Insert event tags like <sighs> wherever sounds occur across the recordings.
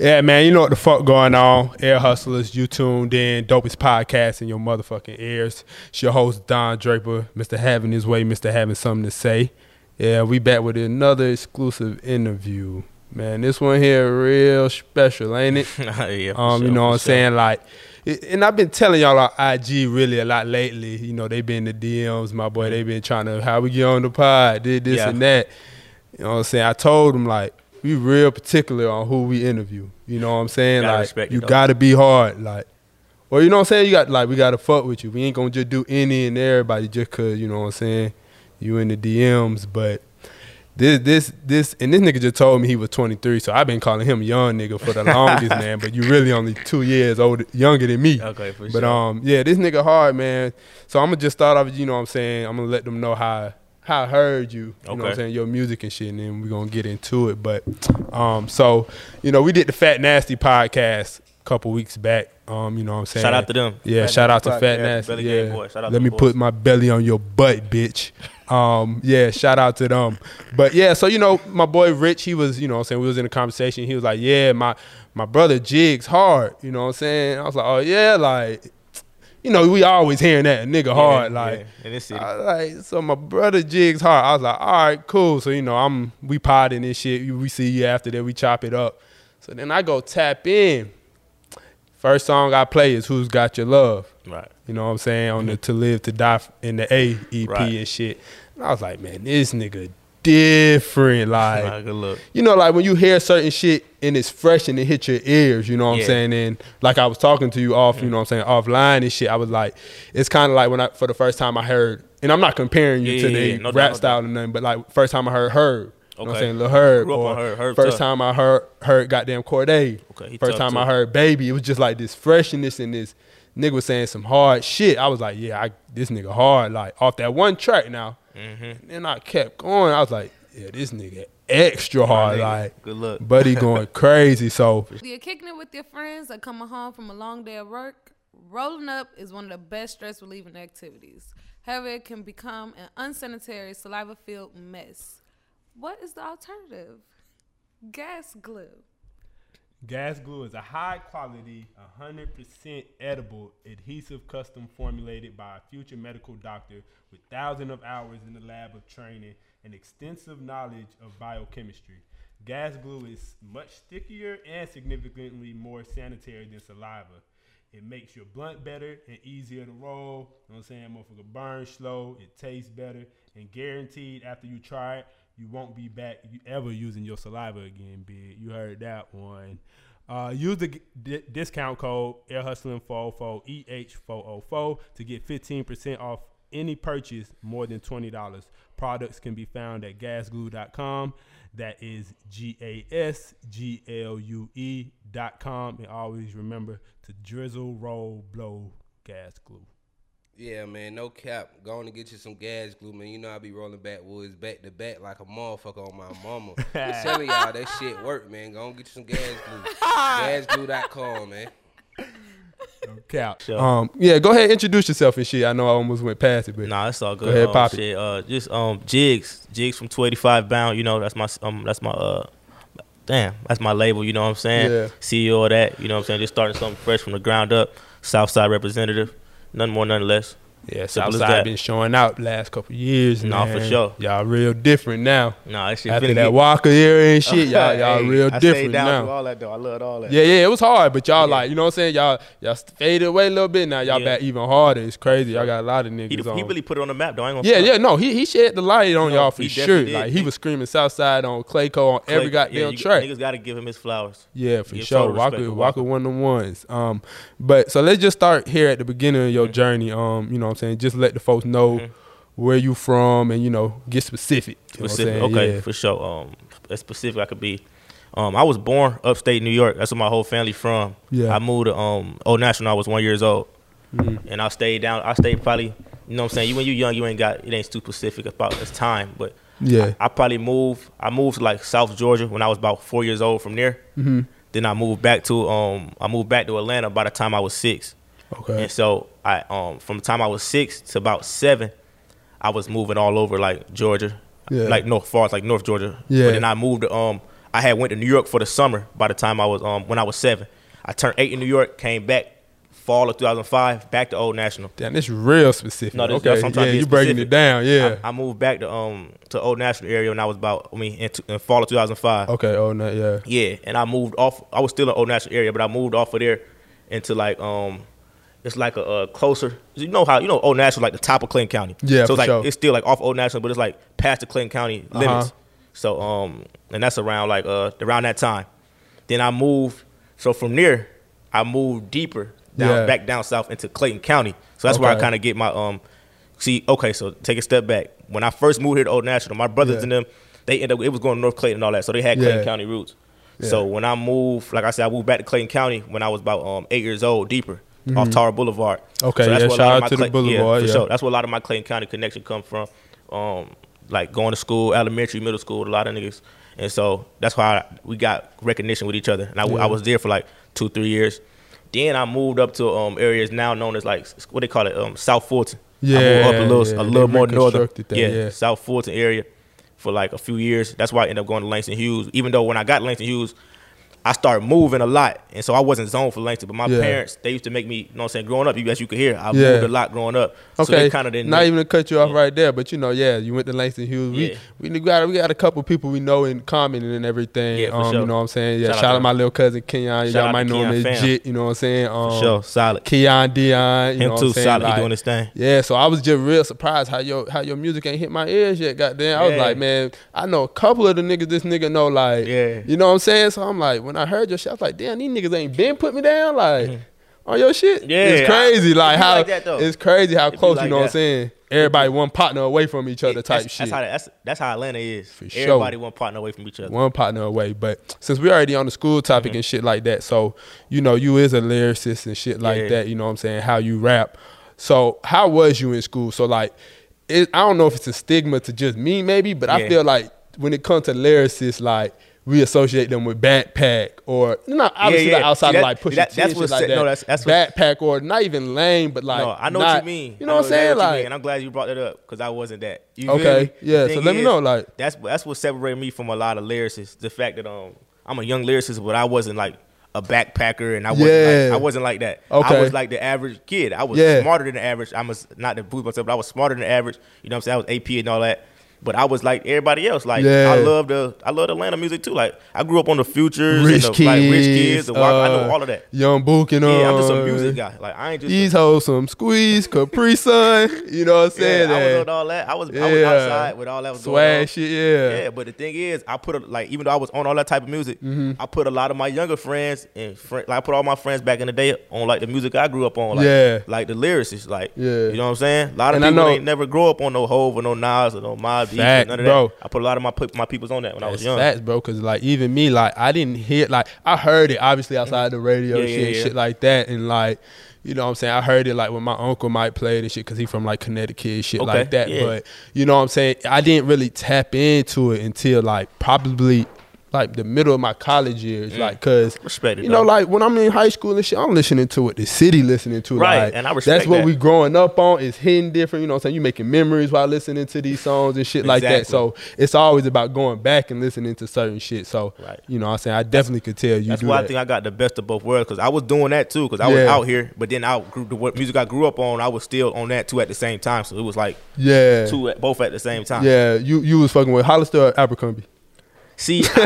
Yeah, man, you know what the fuck going on. Air Hustlers, you tuned in. Dopest podcast in your motherfucking ears. It's your host, Don Draper. Mr. Having His Way, Mr. Having Something to Say. Yeah, we back with another exclusive interview. Man, this one here real special, ain't it? <laughs> yeah, Um, you know what I'm sure. saying? Like, and I've been telling y'all on IG really a lot lately. You know, they been in the DMs, my boy. They been trying to how we get on the pod, did this. Yeah. and that. You know what I'm saying? I told them like we real particular on who we interview. You know what I'm saying? Gotta like you gotta be hard. Like, well, you know what I'm saying? You got like we gotta fuck with you. We ain't gonna just do any and everybody just cause you know what I'm saying. You in the DMs, but. This, this, this, and this nigga just told me he was 23, so I've been calling him young nigga for the longest, man. But you really only two years older, younger than me. Okay, for But sure. um, yeah, this nigga hard, man. So I'm gonna just start off. You know what I'm saying? I'm gonna let them know how how I heard you. You know what I'm saying? Your music and shit, and then we're gonna get into it. But um, so you know, we did the Fat Nasty podcast a couple weeks back. Um, you know what I'm saying? Shout out to them. Yeah, Fat shout out to Fat Nasty. Belly yeah. Gang Boys. Shout out Let me the put my belly on your butt, bitch. Um, yeah, shout out to them. But yeah, so you know, my boy Rich, he was, you know what I'm saying, we was in a conversation. He was like, Yeah, my my brother Jigs hard. You know what I'm saying? I was like, Oh yeah, like you know, we always hearing that nigga hard, Yeah, like yeah, in. I like so my brother Jigs hard. I was like, all right, cool. So you know, I'm we potting and shit. We see you after that. We chop it up. So then I go tap in. First song I play is "Who's Got Your Love." right. You know what I'm saying on the "To Live to Die" in the A EP Right. and shit. And I was like, man, this nigga different. Like you know, like when you hear certain shit and it's fresh and it hit your ears, you know what I'm saying? And like I was talking to you off, you know what I'm saying, offline and shit, I was like, it's kind of like when I, for the first time I heard, and I'm not comparing you Yeah, to yeah, the yeah. No rap style or nothing, but like first time I heard Herb. You know what I'm saying? Lil Herb. Or Herb. Herb first tough. time I heard heard goddamn Cordae. Okay, First time I heard Baby, it was just like this freshness and this nigga was saying some hard shit. I was like, yeah, I, this nigga hard. Like off that one track now. Mm-hmm. Then I kept going. I was like, yeah, this nigga extra hard. nigga. Like, Good luck. buddy going <laughs> crazy. So You're kicking it with your friends or coming home from a long day of work. Rolling up is one of the best stress relieving activities. However, it can become an unsanitary, saliva filled mess. What is the alternative? Gas glue. Gas glue is a high quality, 100% edible adhesive custom formulated by a future medical doctor with thousands of hours in the lab of training and extensive knowledge of biochemistry. Gas glue is much stickier and significantly more sanitary than saliva. It makes your blunt better and easier to roll. You know what I'm saying? Motherfucker burn slow. It tastes better. And guaranteed after you try it, you won't be back ever using your saliva again, big. You heard that one. Uh, use the di- discount code AirHustling404 EH404 to get 15% off any purchase more than $20. Products can be found at gasglue.com. That is G A S G L U E dot com. And always remember to drizzle, roll, blow, gas glue. Yeah, man, no cap. Going to get you some gas glue, man. You know I be rolling backwoods back to back like a motherfucker on my mama. <laughs> I'm telling y'all that shit work, man. Go on get you some gas glue. <laughs> Gasglue.com, man. No Cap. Sure. Um, yeah, go ahead, introduce yourself and shit. I know I almost went past it, but Nah, it's all good. Go ahead, um, pop it. shit, Uh, just um, Jigs, Jigs from 285 Bound. You know, that's my um, that's my uh, damn, that's my label. You know what I'm saying? Yeah. CEO of that. You know what I'm saying? Just starting something fresh from the ground up. Southside representative. Nothing more, nothing less. Yeah, Simple Southside been showing out last couple years. Nah, for man. sure. Y'all real different now. Nah, that shit. After that Waka era and shit, y'all <laughs> y'all Hey, real I different down now. all that though. I loved all that. Yeah, yeah, it was hard, but y'all Yeah. like, you know what I'm saying? Y'all y'all faded away a little bit. Now y'all Yeah. back even harder. It's crazy. Y'all got a lot of niggas He, on. he really put it on the map though. I ain't gonna yeah, yeah, no, he he shed the light on No, y'all for sure. did. Like he was screaming Southside on Clayco on every Like, goddamn yeah, you- track. Niggas got to give him his flowers. Yeah, for Give sure. Waka, Waka, one of the ones. Um, but so let's just start here at the beginning of your journey. Um, you know I'm saying? Just let the folks know where you from and you know, get specific. You know what I'm Specific. Okay, Yeah. for sure. Um, as specific I could be. Um, I was born upstate New York. That's where my whole family from. Yeah. Mm-hmm. I moved to um Old National. When I was one years old, and I stayed down. I stayed probably. You know what I'm saying? You when you young, you ain't got it ain't too specific about it's time, but Yeah. I probably moved. I moved to like South Georgia when I was about four years old. From there, Mm-hmm. then I moved back to um I moved back to Atlanta by the time I was six. Okay. And so I um from the time I was six to about seven, I was moving all over like Georgia, Yeah. like north far as like North Georgia. Yeah. But then I moved to um I had went to New York for the summer. By the time I was um when I was seven, I turned eight in New York. Came back fall of 2005, back to Old National. Damn, this real specific. No, this- okay, that's what I'm trying yeah, you breaking it down. Yeah. I, I moved back to um to Old National area when I was about I mean in, in fall of 2005. okay. Oh no. Yeah. Yeah, and I moved off. I was still in Old National area, but I moved off of there into like um, it's like a, uh closer. You know how you know Old National like the top of Clayton County. Yeah, so it's like sure. it's still like off Old National, but it's like past the Clayton County limits. Uh-huh. So um, and that's around like uh around that time. Then I moved. So from there, I moved deeper down Yeah. back down south into Clayton County. So that's where I kind of get my um. See, okay, so take a step back. When I first moved here to Old National, my brothers Yeah. and them, they ended up it was going to North Clayton and all that, so they had Clayton Yeah. County roots. So when I moved, like I said, I moved back to Clayton County when I was about um, eight years old, deeper off Tower Boulevard. Mm-hmm. Okay, so yeah, where a shout lot of out my to the Clay- Boulevard, for yeah. sure. That's where a lot of my Clayton County connection come from. Um, like going to school, elementary, middle school, a lot of niggas, and so that's why we got recognition with each other. And I, w- I Yeah. was there for like two, three years. Then I moved up to um, areas now known as like what they call it, um, South Fulton. I moved up Yeah, a little, yeah, a they little more northern. that, yeah, yeah. South Fulton area for like a few years. That's why I ended up going to Langston Hughes. Even though when I got Langston Hughes, I started moving a lot, and so I wasn't zoned for Langston. But my Yeah. parents, they used to make me, you know, what I'm saying, growing up, you as you could hear, I Yeah. moved a lot growing up. So Okay, they kind of didn't. not make- even to cut you off right there, but you know, yeah, you went to Langston Hughes. Yeah. We we got we got a couple people we know in common and everything. Yeah, for um, sure. you know what I'm saying? Yeah, Shout shout, out to my little cousin Kenyon. Shout Y'all out might know him as. Jit. You know what I'm saying? Um, for sure, solid. Keon Dion. You Him know too, what I'm saying? solid. Like, he doing his thing. Yeah, so I was just real surprised how your how your music ain't hit my ears yet. Goddamn, I was like, man, I know a couple of the niggas this nigga know. Like, Yeah. you know what I'm saying? So I'm like, when I heard your shit, I was like, damn, these niggas ain't been put me down. Like, on your shit, Mm-hmm. Yeah, it's crazy. I- like how like that, it's crazy how close. like you know what I'm saying? Everybody one partner away from each other type that's, shit. That's how, that's, that's how Atlanta is. For sure. Everybody one partner away from each other. one partner away. But since we already on the school topic and shit like that, so you know you is a lyricist and shit like Yeah. that. You know what I'm saying? How you rap. So how was you in school? So like, it, I don't know if it's a stigma to just me maybe, but I feel like when it comes to lyricists, like we associate them with backpack or not obviously yeah. like outside See, of like pushing that- that's what's like that. no, that's- that's backpack or not even lame, but like no, I know not- what you mean. You know what I'm saying? Like and I'm glad you brought that up because I wasn't that. You Okay, yeah, so let me know, like- that's that's what separated me from a lot of lyricists. The fact that um I'm a young lyricist, but I wasn't like a backpacker, and I wasn't Yeah. like I wasn't like that. Okay. I was like the average kid. I was Yeah. smarter than the average. I was not to boost myself, but I was smarter than the average. You know what I'm saying? I was AP and all that. But I was like everybody else. Like Yeah. I love the I love Atlanta music too. Like I grew up on the futures, Rich and the, like rich Kids, kids. The Walk- I know uh, all of that. Young Book and all. Yeah, I'm just a uh, music guy. Like I ain't just. These hoes some squeeze, Capri Sun. <laughs> You know what I'm saying? Yeah, I was with all that. I was, I was outside with all that was swag shit, yeah. Yeah, but the thing is, I put a, like even though I was on all that type of music, I put a lot of my younger friends and friend, like I put all my friends back in the day on like the music I grew up on, like Yeah. like the lyricists, like Yeah. you know what I'm saying. A lot of And people ain't never grow up on no Hove or no Nas or no Mobb Deep or none of bro. that. I put a lot of my my peoples on that when I was young. facts, bro. Cause like even me, like I didn't hear like I heard it obviously mm. outside the radio Yeah, shit, yeah, shit like that, and like you know what I'm saying. I heard it like when my uncle might play it and shit, cause he from like Connecticut and shit Okay, like that. yeah. But you know what I'm saying. I didn't really tap into it until like probably like the middle of my college years, mm. like cause Respect it, you know though. like when I'm in high school and shit, I'm listening to it. The city listening to it, Right, like, and I respect that's what that. we growing up on. Is hitting different. You know what I'm saying. You making memories while listening to these songs and shit like that. So it's always about going back and listening to certain shit. So Right. you know, what I'm saying I definitely could tell you. That's why that. I think I got the best of both worlds because I was doing that too because I was Yeah. out here, but then I grew the music I grew up on. I was still on that too at the same time, so it was like yeah, two at, both at the same time. yeah. You you was fucking with Hollister or Abercrombie. See, <laughs> <laughs> see,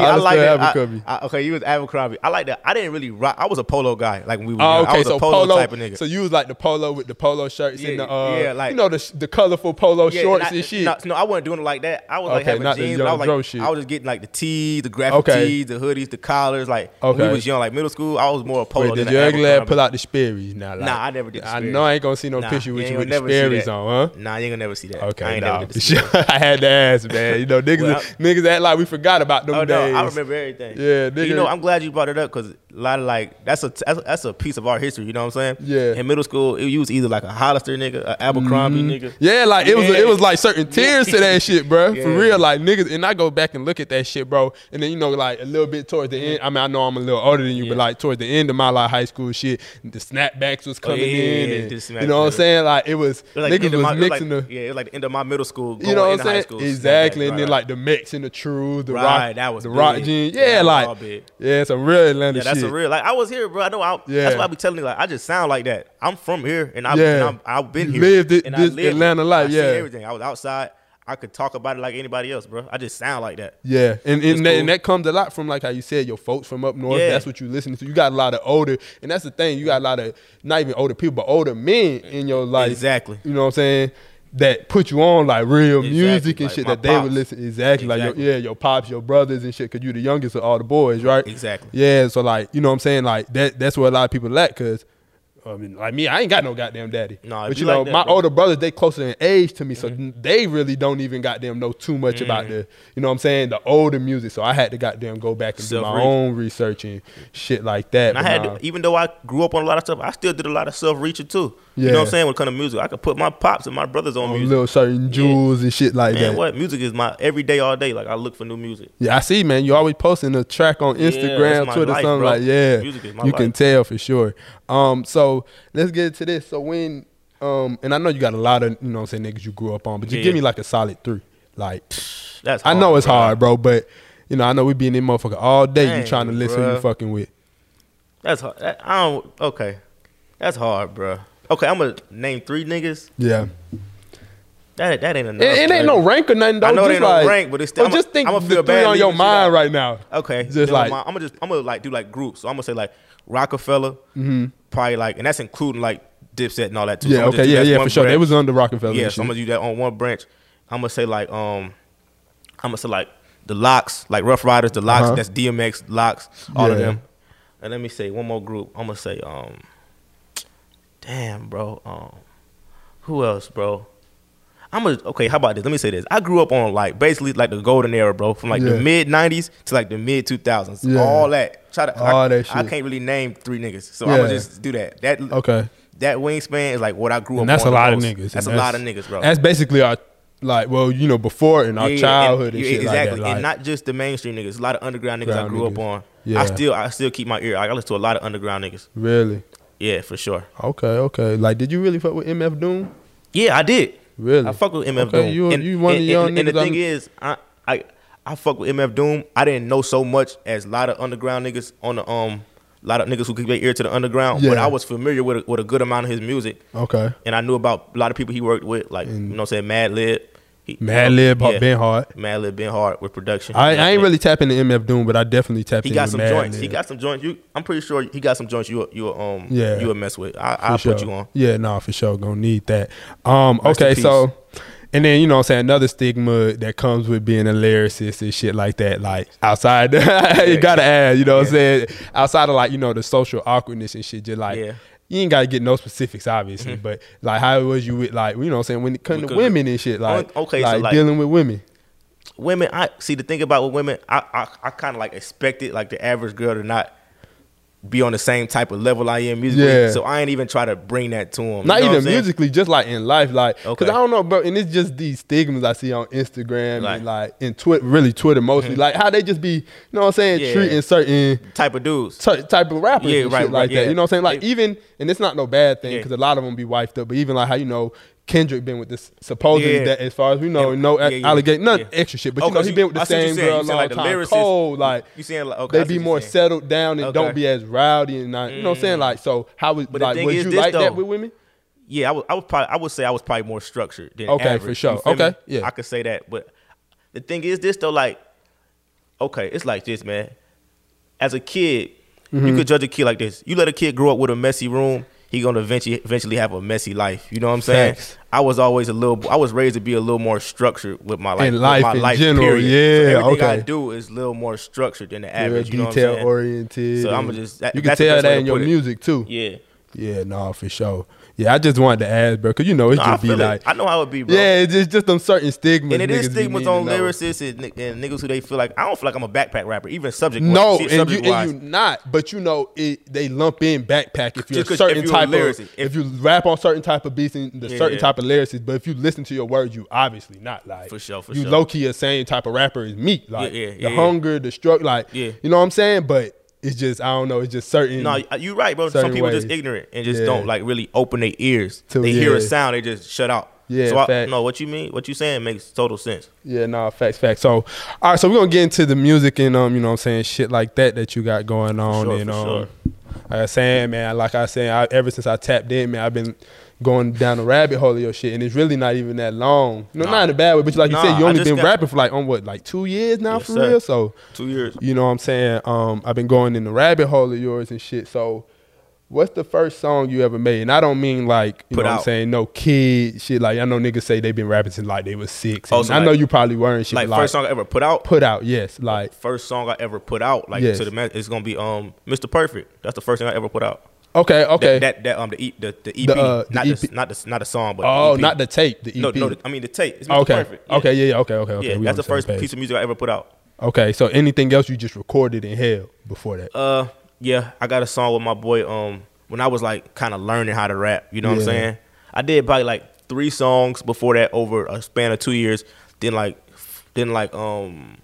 I I like that. I- Abercrombie. I- okay, you was Abercrombie. I like that. I didn't really rock. I was a polo guy. Like when we were Oh, young. I okay, was so a polo, type of nigga. So you was like the polo with the polo shirts Yeah, and the uh, yeah, like- you know the the colorful polo Yeah, shorts and I- and shit. No, no, I wasn't doing it like that. I was like having not jeans. I was like, shit. I was just getting like the tees, the graphic Okay. tees, the hoodies, the collars. Like when Okay. we was young, like middle school, I was more a polo Wait, than did you an ever glad pull out the Sperry's now? Like, Nah, I never did I know I ain't gonna see no picture with you with the gonna never see Sperry's on, huh? Nah, you ain't gonna never see that. Okay, I ain't nah, never did the Sperry's. <laughs> I had to ask, man. You know, niggas, <laughs> niggas act like we forgot about them Oh no, days. I remember everything. Yeah, you know, I'm glad you brought it up because a lot of like that's a that's, a- piece of our history. You know what I'm saying? Yeah. In middle school, it was either like a Hollister nigga, a Abercrombie mm-hmm. nigga. Yeah, like it was Yeah. it was like certain <laughs> tiers to that shit, bro. For real, like niggas. And I go back and look at that shit, bro. And then you know, like a little bit towards the end. I mean, I know I'm a little older than you, but like towards the end of my like high school shit, the snapbacks was oh, coming Oh, yeah, in. and, you know what I'm saying? Like it was, It was like niggas was my, it was mixing like, the. yeah, it was like the end of my middle school. Going You know what into I'm high saying? school. Exactly, and then like the mix and the truth, the Right, rock, that was the rock jeans. Yeah, Yeah, like yeah, some real Atlanta Yeah, shit. A real. Like I was here, bro. I know. I, Yeah. That's why I be telling you. Like I just sound like that. I'm from here, and I've, Yeah. I've been You here. lived it- and this I lived Atlanta life, yeah. everything. I was outside. I could talk about it like anybody else, bro. I just sound like that. Yeah, and and that, and that comes a lot from like how you said your folks from up north. Yeah. That's what you listen to. You got a lot of older, and that's the thing. You got a lot of not even older people, but older men in your life. Exactly. You know what I'm saying? That put you on like real Exactly, music and like shit that they would listen. Exactly, like your, yeah, your pops, your brothers and shit. Cause you're the youngest of all the boys, right? Exactly. Yeah, so like you know what I'm saying? Like that. That's where a lot of people lack. Cause I mean, like me, I ain't got no goddamn daddy. Nah, but you know, like that, my bro. older brothers, they closer in age to me, so mm-hmm. they really don't even goddamn know too much mm-hmm. about the, you know what I'm saying, the older music. So I had to goddamn go back and do my own research and shit like that. And I had, to, even though I grew up on a lot of stuff, I still did a lot of self reaching too. You know what I'm saying? When it comes to music, I could put my pops and my brothers on on music. little certain jewels and shit like Man, that. what music is my every day, all day. Like I look for new music. Yeah, I see, man. You always posting a track on Instagram, my Twitter, life, something bro. like yeah. Music is my you can tell for sure. Um, so let's get to this. So when um, and I know you got a lot of you know what I'm saying niggas you grew up on, but just Yeah. give me like a solid three. Like That's I know it's bro. hard, bro, but you know I know we be in this motherfucker all day. you trying to listen who you fucking with. That's hard. I don't. Okay, that's hard, bro. Okay, I'm gonna name three niggas. Yeah, That that ain't enough. it, it ain't no rank or nothing. Though. I know it just ain't no rank, but it's still- But I'ma- just think I'ma feel three bad on your mind right now. Okay, Just like- I'm, I'm gonna just I'm gonna like do like groups. So I'm gonna say like Roc-A-Fella, Mm-hmm. probably like, and that's including like Dipset and all that too. Yeah, So okay, yeah, yeah, for sure. They branch. was under Roc-A-Fella. Yeah, so I'm gonna do that on one branch. I'm gonna say like um, I'm gonna say like the LOX, like Ruff Ryders, the LOX. Uh-huh. That's DMX, LOX, all of them. And let me say one more group. I'm gonna say um, damn, bro. Um, who else, bro? I'm gonna okay. How about this? Let me say this. I grew up on like basically like the golden era, bro, from like Yeah. the mid '90s to like the mid 2000s. Yeah. All that. Try to. All I, that I can't really name three niggas, so I'm gonna just do that. That Okay. that wingspan is like what I grew And up that's on. a the lot of niggas. That's a lot of niggas, bro. That's basically our like, well, you know, before in our Yeah, childhood and, yeah, shit exactly, like that. Like, and not just the mainstream niggas. A lot of underground niggas I Ground grew up on. Yeah. I still, I still keep my ear. I listen to a lot of underground niggas. really. Yeah, for sure. Okay, okay. Like, did you really fuck with MF Doom? Yeah, I did. Really? I fuck with MF Okay, Doom. you- and, you one of and, the young and, and the thing is, I, I, I fuck with MF Doom. I didn't know so much as a lot of underground niggas on the um, a lot of niggas who keep their ear to the underground. But I was familiar with a, with a good amount of his music, Okay. and I knew about a lot of people he worked with, like you know, what I'm saying Madlib. He, Mad you know, yeah. Ben Hard. Madlib, Ben Hard with production. I, I ain't really tapping the MF Doom, but I definitely tapped He got some Mad joints. He got some joints. You, I'm pretty sure he got some joints. You, you, um, Yeah. you would mess with. I, I'll sure. put you on. Yeah, no, for sure. Gonna need that. Um, Rest okay, so and then you know what I'm saying another stigma that comes with being a lyricist and shit like that. Like outside <laughs> you gotta add, you know what I'm saying? Outside of like, you know, the social awkwardness and shit, just like Yeah. You ain't gotta get no specifics, obviously. Mm-hmm. But like how was you with like you know what I'm saying, when it comes to women and shit, like oh, Okay, so, like, like- dealing with women. Women, I see the thing about with women. I, I, I kind of like expected like the average girl to not be on the same type of level I am musically. Yeah. So I ain't even try to bring that to them. Not even musically, just like in life, like because Okay. I don't know, bro. And it's just these stigmas I see on Instagram Like- and like in Twitter, really Twitter mostly, mm-hmm. like how they just be, you know what I'm saying, Yeah. treating certain type of dudes. ty- type of rappers Yeah, and right, shit like right, that. You know what I'm saying? Like They- even, and it's not no bad thing Yeah. because a lot of them be wifed up. But even like how you know Kendrick been with this supposedly Yeah. that as far as we know, Yeah, no yeah, yeah, allegation, none extra shit. But Oh, you know he been with the same girl a long like, time. Cold, like You saying like okay, they be more settled down and don't be as rowdy and not, you know what I'm saying? Like so, how was But like was you like that with women? Yeah, I would, I would probably, I would say I was probably more structured than Okay, average, for sure. feel me? Okay, yeah. I could say that. But the thing is, this though, like, okay, it's like this, man. As a kid, Mm-hmm. you could judge a kid like this. You let a kid grow up with a messy room, he gonna eventually, eventually have a messy life. You know what I'm saying? Facts. I was always a little, I was raised to be a little more structured with my life. In life my in life, general, period. yeah, so everything I do is a little more structured than the average. You know what I'm detail saying? oriented. So I'ma just- that- you can tell that in your it. music too. Yeah. Yeah, no, for sure. Yeah, I just wanted to ask, bro, because you know it No, just be it. like, I know how it be, bro. yeah, it's just, just them certain stigmas. And it is stigmas on lyricists and, and niggas who they feel like I don't feel like I'm a backpack rapper, even subject. No, and you subject wise. and you not, but you know it. They lump in backpack if you're Just 'cause- certain you're a type of lyricist. if, If- you rap on certain type of beats and the Yeah, certain yeah. type of lyricist. But if you listen to your words, you obviously not like For sure, for you sure. low key the same type of rapper as me. Like yeah, the hunger, the struggle, like Yeah. you know what I'm saying. But it's just I don't know. It's just certain. No, you're right, bro. Some people just ignorant and just Yeah. don't like really open their ears. To- they hear a sound, they just shut out. Yeah, So I no, what you mean? What you saying makes total sense. Yeah, no, facts, facts. So, all right, so we're gonna get into the music and um, you know, what I'm saying shit like that that you got going on, sure, and for um, sure. like I saying, man, like I saying, I, ever since I tapped in, man, I've been going down the rabbit hole of your shit, and it's really not even that long. No, Nah. not in a bad way, but like you Nah, said, you only been got- rapping for like on what, like two years now, Yes, for sir. real. So, Two years. you know, what I'm saying, um, I've been going in the rabbit hole of yours and shit. So. What's the first song you ever made? And I don't mean like you Put know what I'm saying no kid shit. Like I know niggas say they been rapping since like they was six. Oh, so I know you probably weren't shit. Like, but, first song I ever put out. put out, yes. Like First song I ever put out, like Yes. to the man, it's gonna be um Mr. Perfect. That's the first thing I ever put out. Okay, okay. That that, that um the E the, the EP, The, uh, the not EP. the not the not the song, but oh, the not the tape, the EP. no no. The, I mean the tape. It's okay, Perfect. Yeah. okay, yeah, yeah, okay, okay, okay. Yeah, we that's the first page. piece of music I ever put out. Okay, so anything else you just recorded in hell before that? Uh, yeah, I got a song with my boy. Um, when I was like kind of learning how to rap, you know what I'm saying? I did probably like three songs before that over a span of two years. Then like, then like um,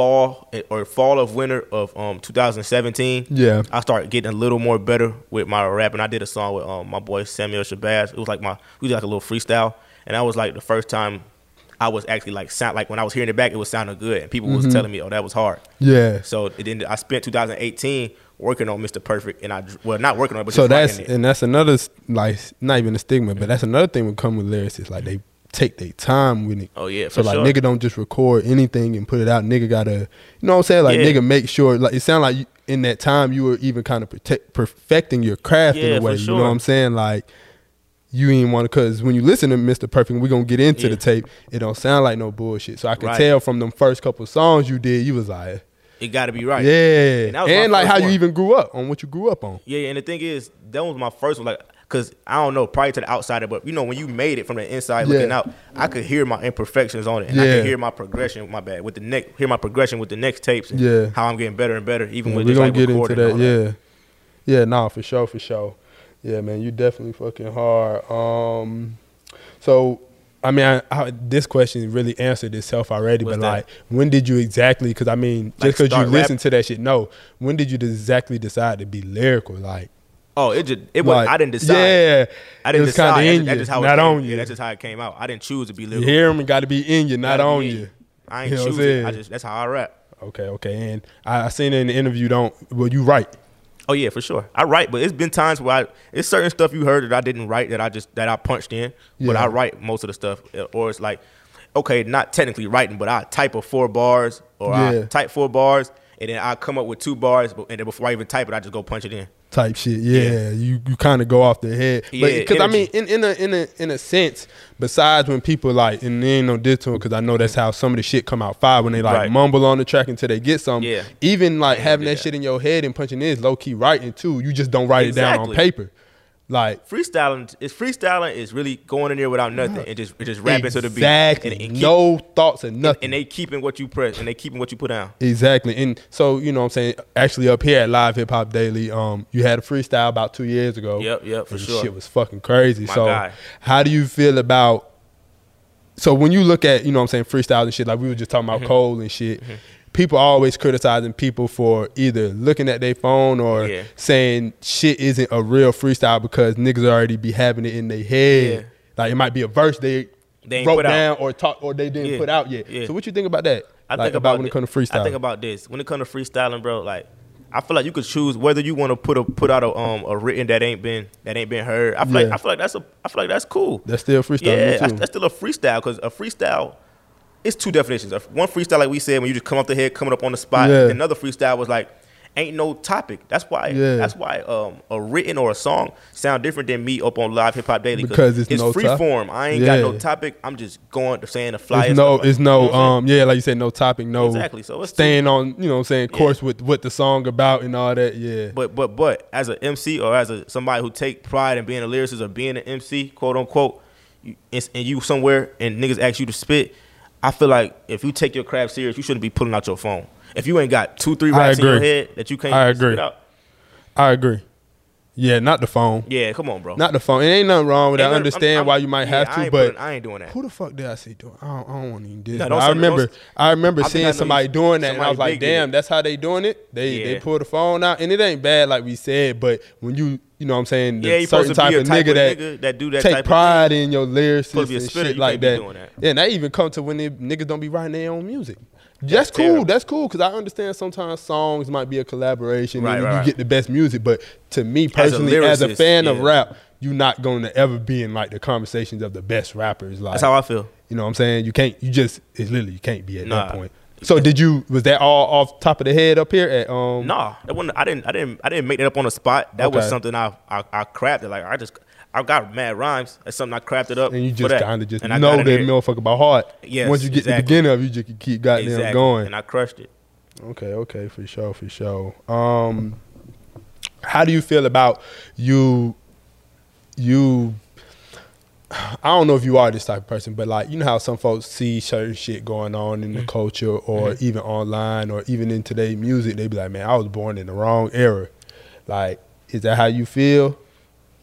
fall or fall of winter of um 2017. Yeah. I started getting a little more better with my rap, and I did a song with um my boy Samuel Shabazz. It was like my we did like a little freestyle, and that was like the first time. I was actually like sound like when I was hearing it back, it was sounding good, and people Mm-hmm. was telling me, "Oh, that was hard." Yeah. So it then I spent 2018 working on Mr. Perfect, and I well not working on it, but So just that's it. and that's another like not even a stigma, but that's another thing when come with lyricists. Like they take their time with it. Oh yeah, So like sure. nigga don't just record anything and put it out. Nigga gotta, you know what I'm saying? Like Yeah. nigga make sure. Like it sound like you, in that time you were even kind of protect, perfecting your craft in Yeah, a for way. You know what I'm saying? Like you ain't want to because when you listen to Mr. Perfect, we're gonna get into Yeah. the tape. It don't sound like no bullshit. So I can Right. tell from them first couple songs you did, you was like, it got to be right. yeah, And that was my and like how you even grew up on what you grew up on. Yeah, and the thing is, that was my first one. Like, cause I don't know, probably to the outsider, but you know, when you made it from the inside Yeah. looking out, I could hear my imperfections on it, and I could hear my progression. With my bad with the next, hear my progression with the next tapes, and Yeah. how I'm getting better and better, even Yeah, with we just like get into that. and all Yeah, yeah, nah, for sure, for sure. Yeah, man, you definitely fucking hard. Um, so I mean, I, I, this question really answered itself already. What's but that? like, when did you exactly? Because I mean, just because you rap- listen to that shit, no. When did you exactly decide to be lyrical? Like, Oh, it just it was. like, I didn't decide. Yeah, I didn't it was kinda decide. in That's, that's you, just how not it on Yeah, you. that's just how it came out. I didn't choose to be You lyrical. hear them, got to be in you, not on you. I ain't You know what I'm choose it. I just that's how I rap. Okay, okay. And I, I seen in the interview. Don't well, you write. Oh yeah, for sure. I write, but it's been times where I, it's certain stuff you heard that I didn't write that I just that I punched in, but Yeah. I write most of the stuff. uh, Or it's like, okay, not technically writing, but I type a four bars or Yeah. I type four bars, and then I come up with two bars, and then before I even type it, I just go punch it in. type shit. Yeah, Yeah. you you kind of go off the head. Yeah, because I mean, in in a in a in a sense, besides when people like, and ain't no diss to because I know that's how some of the shit come out fire when they like Right. mumble on the track until they get something. Yeah. Even like having that yeah. shit in your head and punching in is low key writing too. You just don't write it down on paper. Like Freestyling is freestyling is really going in there without nothing and just and just rapping to the beat. exactly, And, and no thoughts and nothing. and they keeping what you press and they keeping what you put down. Exactly. And so, you know what I'm saying, actually up here at Live Hip Hop Daily, um, you had a freestyle about two years ago. Yep, yep, for and sure. Shit was fucking crazy. My so guy. how do you feel about so when you look at, you know what I'm saying, freestyle and shit, like we were just talking Mm-hmm. about Cole and shit, people always criticizing people for either looking at their phone or Yeah. saying shit isn't a real freestyle because niggas already be having it in their head. Yeah. Like it might be a verse they, They wrote put out. down or talk or they didn't Yeah. put out yet. Yeah. So what you think about that? I Like, think about, when it comes to freestyle. I think about this when it comes to freestyling, bro. Like, I feel like you could choose whether you want to put a put out a um a written that ain't been that ain't been heard. I feel like I feel like that's a I feel like that's cool. That's still freestyle. yeah, that's still a freestyle because a freestyle. It's two definitions. One freestyle, like we said, when you just come off the head, coming up on the spot. Yeah. Another freestyle was like ain't no topic. That's why. Yeah. That's why um, a written or a song sound different than me up on live hip hop daily Because it's no free top- form. I ain't got no topic. I'm just going to saying the fly. It's no, it's no, um, yeah, like you said, no topic, no Exactly, so it's staying on, you know, what I'm saying course with what the song about and all that. Yeah, But but but as an MC or as a somebody who take pride in being a lyricist or being an MC, quote unquote, you, and you somewhere and niggas ask you to spit, I feel like if you take your craft serious, you shouldn't be pulling out your phone. If you ain't got two three I raps in your head that you can't, I agree. out, I agree. Yeah, not the phone, yeah, come on, bro. not the phone. It ain't nothing wrong with that. I understand I'm- I'm- why you might yeah, have to, ain't but putting- I ain't doing that. who the fuck did I see doing? I don't, I don't want to even do No, I remember, don't- I remember I I seeing somebody doing that, and I was like, damn, that's how they doing it. They they pull the phone out, and it ain't bad like we said, but when you, you know, what I'm saying, the Yeah, certain type a of type nigga of that nigga that do that take type of pride thing. in your lyrics Supposed to be a and spitter, shit like that. that. Yeah, and that even come to when they, niggas don't be writing their own music. That's cool. terrible. That's cool because I understand sometimes songs might be a collaboration Right, and right, you right. get the best music. But to me personally, as a, lyricist, fan of rap, you're not going to ever be in like the conversations of the best rappers. Like That's how I feel. you know what I'm saying? You can't. You just it's literally you can't be at Nah. that point. So did you? Was that all off top of the head up here at um? Nah, that wasn't. I didn't. I didn't. I didn't make that up on the spot. That was something I, I I crafted. Like I just I got mad rhymes. That's something I crafted up. And you just kind of just And know that motherfucker by heart. Yes, Once you get to the beginning of, it, you just keep goddamn exactly. going. and I crushed it. Okay, okay, for sure, for sure. Um, how do you feel about you? You, <sighs> I don't know if you are this type of person, but like you know how some folks see certain shit going on in the mm-hmm. culture, or mm-hmm. even online, or even in today's music, they be like, "Man, I was born in the wrong era." Like, is that how you feel?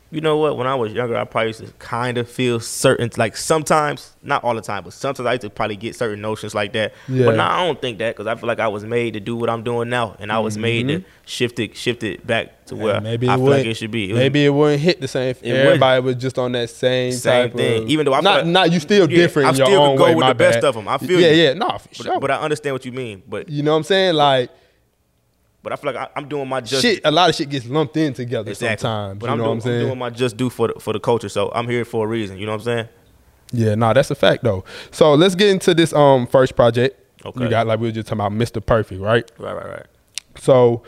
You know what? When I was younger, I probably used to kind of feel certain, like sometimes, not all the time, but sometimes I used to probably get certain notions like that. Yeah. But now I don't think that because I feel like I was made to do what I'm doing now, and I was made to mm-hmm. shift it, shift it back to where And maybe I feel like it should be. It was- maybe it wouldn't hit the same if It wouldn't. everybody was just on that same, Same type thing. Of, Even though I'm not like- not you still Yeah, different I your still could own go way. with the best of them. I feel yeah, you. yeah, no, for but, sure. but I understand what you mean. But you know what I'm saying? Like but I feel like I, I'm doing my just shit, a lot of shit gets lumped in together exactly. sometimes. But you I'm, know doing, what I'm saying? I'm doing my just do for the, for the culture. So I'm here for a reason. You know what I'm saying? yeah, nah, that's a fact though. So let's get into this um first project. Okay. You got like we were just talking about Mr. Perfect, right? Right, right, right. So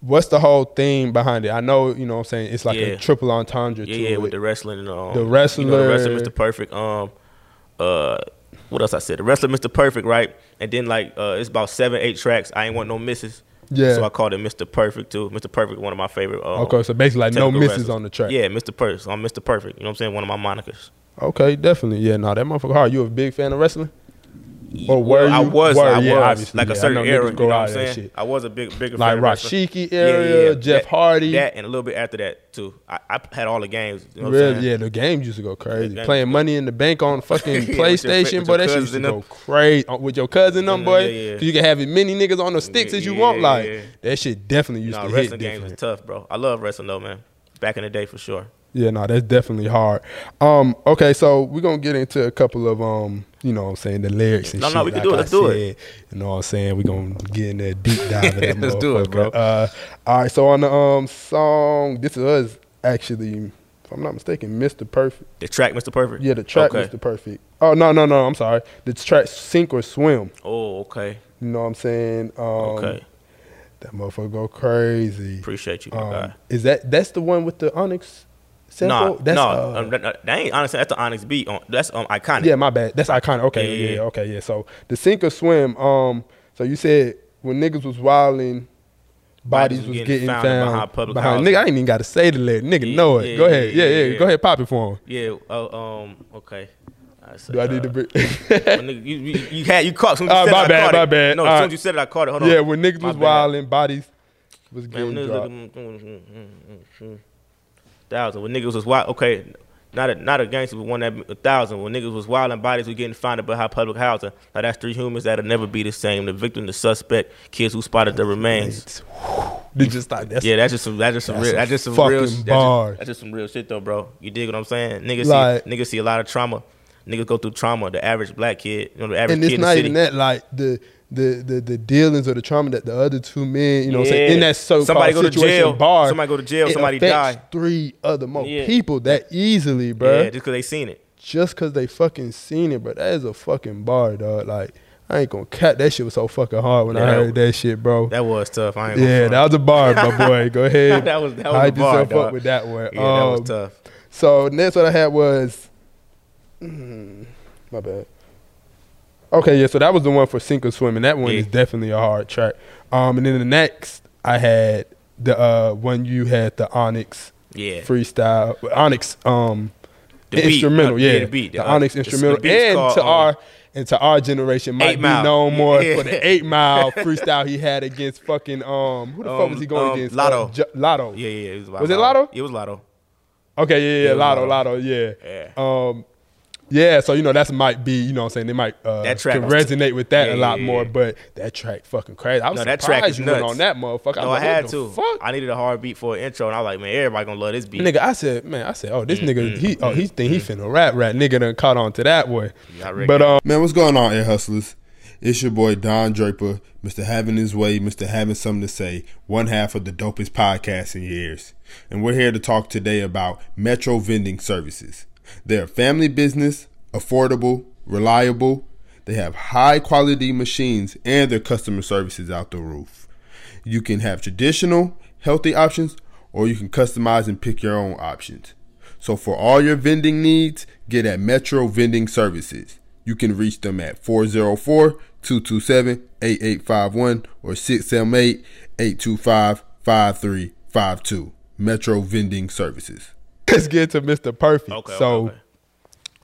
what's the whole theme behind it? I know, you know what I'm saying, it's like Yeah. a triple entendre Yeah, yeah, it. with the wrestling and um, The you know, the wrestler, wrestler- Mr. Perfect. Um, uh, what else I said? The wrestler, Mr. Perfect, right? And then like uh, it's about seven, eight tracks. I ain't want no misses. Yeah. So I called it Mr. Perfect too. Mr. Perfect, one of my favorite. Um, Okay, so basically like no misses wrestlers. on the track. Yeah, Mr. Perfect. So I'm Mr. Perfect. You know what I'm saying? One of my monikers. Okay, definitely. Yeah, no, that motherfucker hard. You a big fan of wrestling? Or where Well, I was, Were, I yeah, was, obviously, like yeah. a certain era. You know what I'm saying? shit. I was a big, bigger Like fan of wrestling. Rashiki area, Jeff That- Hardy. That and a little bit after that too. I, I had all the games. You know what I'm Really, yeah, the games used to go crazy. Playing money in the bank on <laughs> fucking Yeah, PlayStation, but that shit used to go crazy Uh, with your cousin, them Yeah, boy. yeah, yeah. you can have as many niggas on the sticks as you Yeah, want. Like yeah. that shit definitely used to hit wrestling games was tough, bro. I love wrestling though, man. Back in the day for sure. Yeah, no, that's definitely hard. Um, okay, so we're gonna get into a couple of um, you know what I'm saying, the lyrics and No, shit. no, no, we can like do it. Let's do it. You know what I'm saying? We're gonna get in there deep <laughs> dive that Let's do it, bro. Uh, all right, so on the um song, this is us actually, if I'm not mistaken, Mr. Perfect. The track, Mr. Perfect. Yeah, the track Okay. Mr. Perfect. Oh no, no, no, I'm sorry. The track Sink or Swim. Oh, okay. You know what I'm saying? Um, Okay. That motherfucker go crazy. Appreciate you, my Um, guy. is that that's the one with the Onyx sample? No, that's, no, uh, um, that, ain't honestly. That's the Onyx beat. On that's um iconic. Yeah, my bad. That's iconic. Okay, Yeah, yeah, yeah, yeah. okay, yeah. So the sink or swim. Um, so you said when niggas was wilding, bodies, was getting, found, behind public behind. housing. Nigga, I ain't even got to say the lyric. Nigga Yeah, know it. yeah, Go ahead. yeah, Yeah, yeah, yeah. yeah. Go ahead, pop it for him. Yeah. Oh, um. Okay. I said, Do I need to? uh, <laughs> when nigga, you, you, you had you caught. Soon you Ah, said my it, bad, my it. bad. No, as soon right. as you said it, I caught it. Hold on. yeah, when niggas My was wilding, bodies was getting niggas dropped. looking, mm, mm, mm, mm, mm. Thousand. When niggas was wild, okay, not a not a gangster, but one that a thousand. When niggas was wild and bodies were getting found behind public housing. Now that's three humans that'll never be the same. The victim, the suspect, kids who spotted the remains. They you stop? That's Yeah, that's just some. That's just some That's real. That's just some real. That's just, that's just some real shit though, bro. You dig what I'm saying? Niggas Like- see niggas see a lot of trauma. Niggas go through trauma. The average black kid, you know, the average and kid it's in the not city. even that. Like the. The, the the dealings or the trauma that the other two men, you know, what saying in that so Somebody go to situation jail. bar, Somebody go to jail. Somebody die. Three other more Yeah. people that easily, bro. Yeah, just because they seen it. just because they fucking seen it, but that is a fucking bar, dog. Like, I ain't gonna cut that shit was so fucking hard when I Yeah, that- heard that shit, bro. That was tough. I ain't gonna yeah, front. that was a bar, my <laughs> boy. Go ahead. That was- that was a bar, yourself dog. up with that one. Yeah, that was Um, tough. So next one I had was, mm, my bad. Okay, yeah. So that was the one for sink or swim, and that one Yeah. is definitely a hard track. Um, and then the next I had the uh one you had the Onyx Yeah. freestyle, Onyx um The beat, instrumental, uh, yeah, the beat, the uh, Onyx the- the instrumental, beat's and called, to um, our and to our generation might be Mile. known more Yeah. for the eight mile <laughs> freestyle he had against fucking um who the fuck Um, was he going um, against? Lotto. J- Lotto. Yeah, yeah. It was, Was it Lotto? It was Lotto. Okay, yeah, yeah, Yeah, Lotto, Lotto. Lotto, yeah. Yeah. Um, yeah, so you know that's might be, you know what I'm saying, they might uh That track can was- resonate with that Yeah, a lot yeah, more, yeah. but that track fucking crazy. I was No, that surprised track is you went on that motherfucker. No, I was like, had what to. Fuck? I needed a hard beat for an intro, and I was like, man, everybody gonna love this beat. Nigga, I said, man, I said, oh, this Mm-hmm. nigga, he, oh, he think he finna rap, rap. Nigga done caught on to that one. But um, Man, what's going on, Air Hustlers? It's your boy Don Draper, Mr. Having His Way, Mr. Having Something to Say, one half of the dopest podcast in years. And we're here to talk today about Metro Vending Services. They're a family business, affordable, reliable. They have high quality machines and their customer service is out the roof. You can have traditional, healthy options, or you can customize and pick your own options. So for all your vending needs, get at Metro Vending Services. You can reach them at 404-227-8851 or 678-825-5352. Metro Vending Services. <laughs> let's get to Mr. Perfect. Okay, okay, so, okay.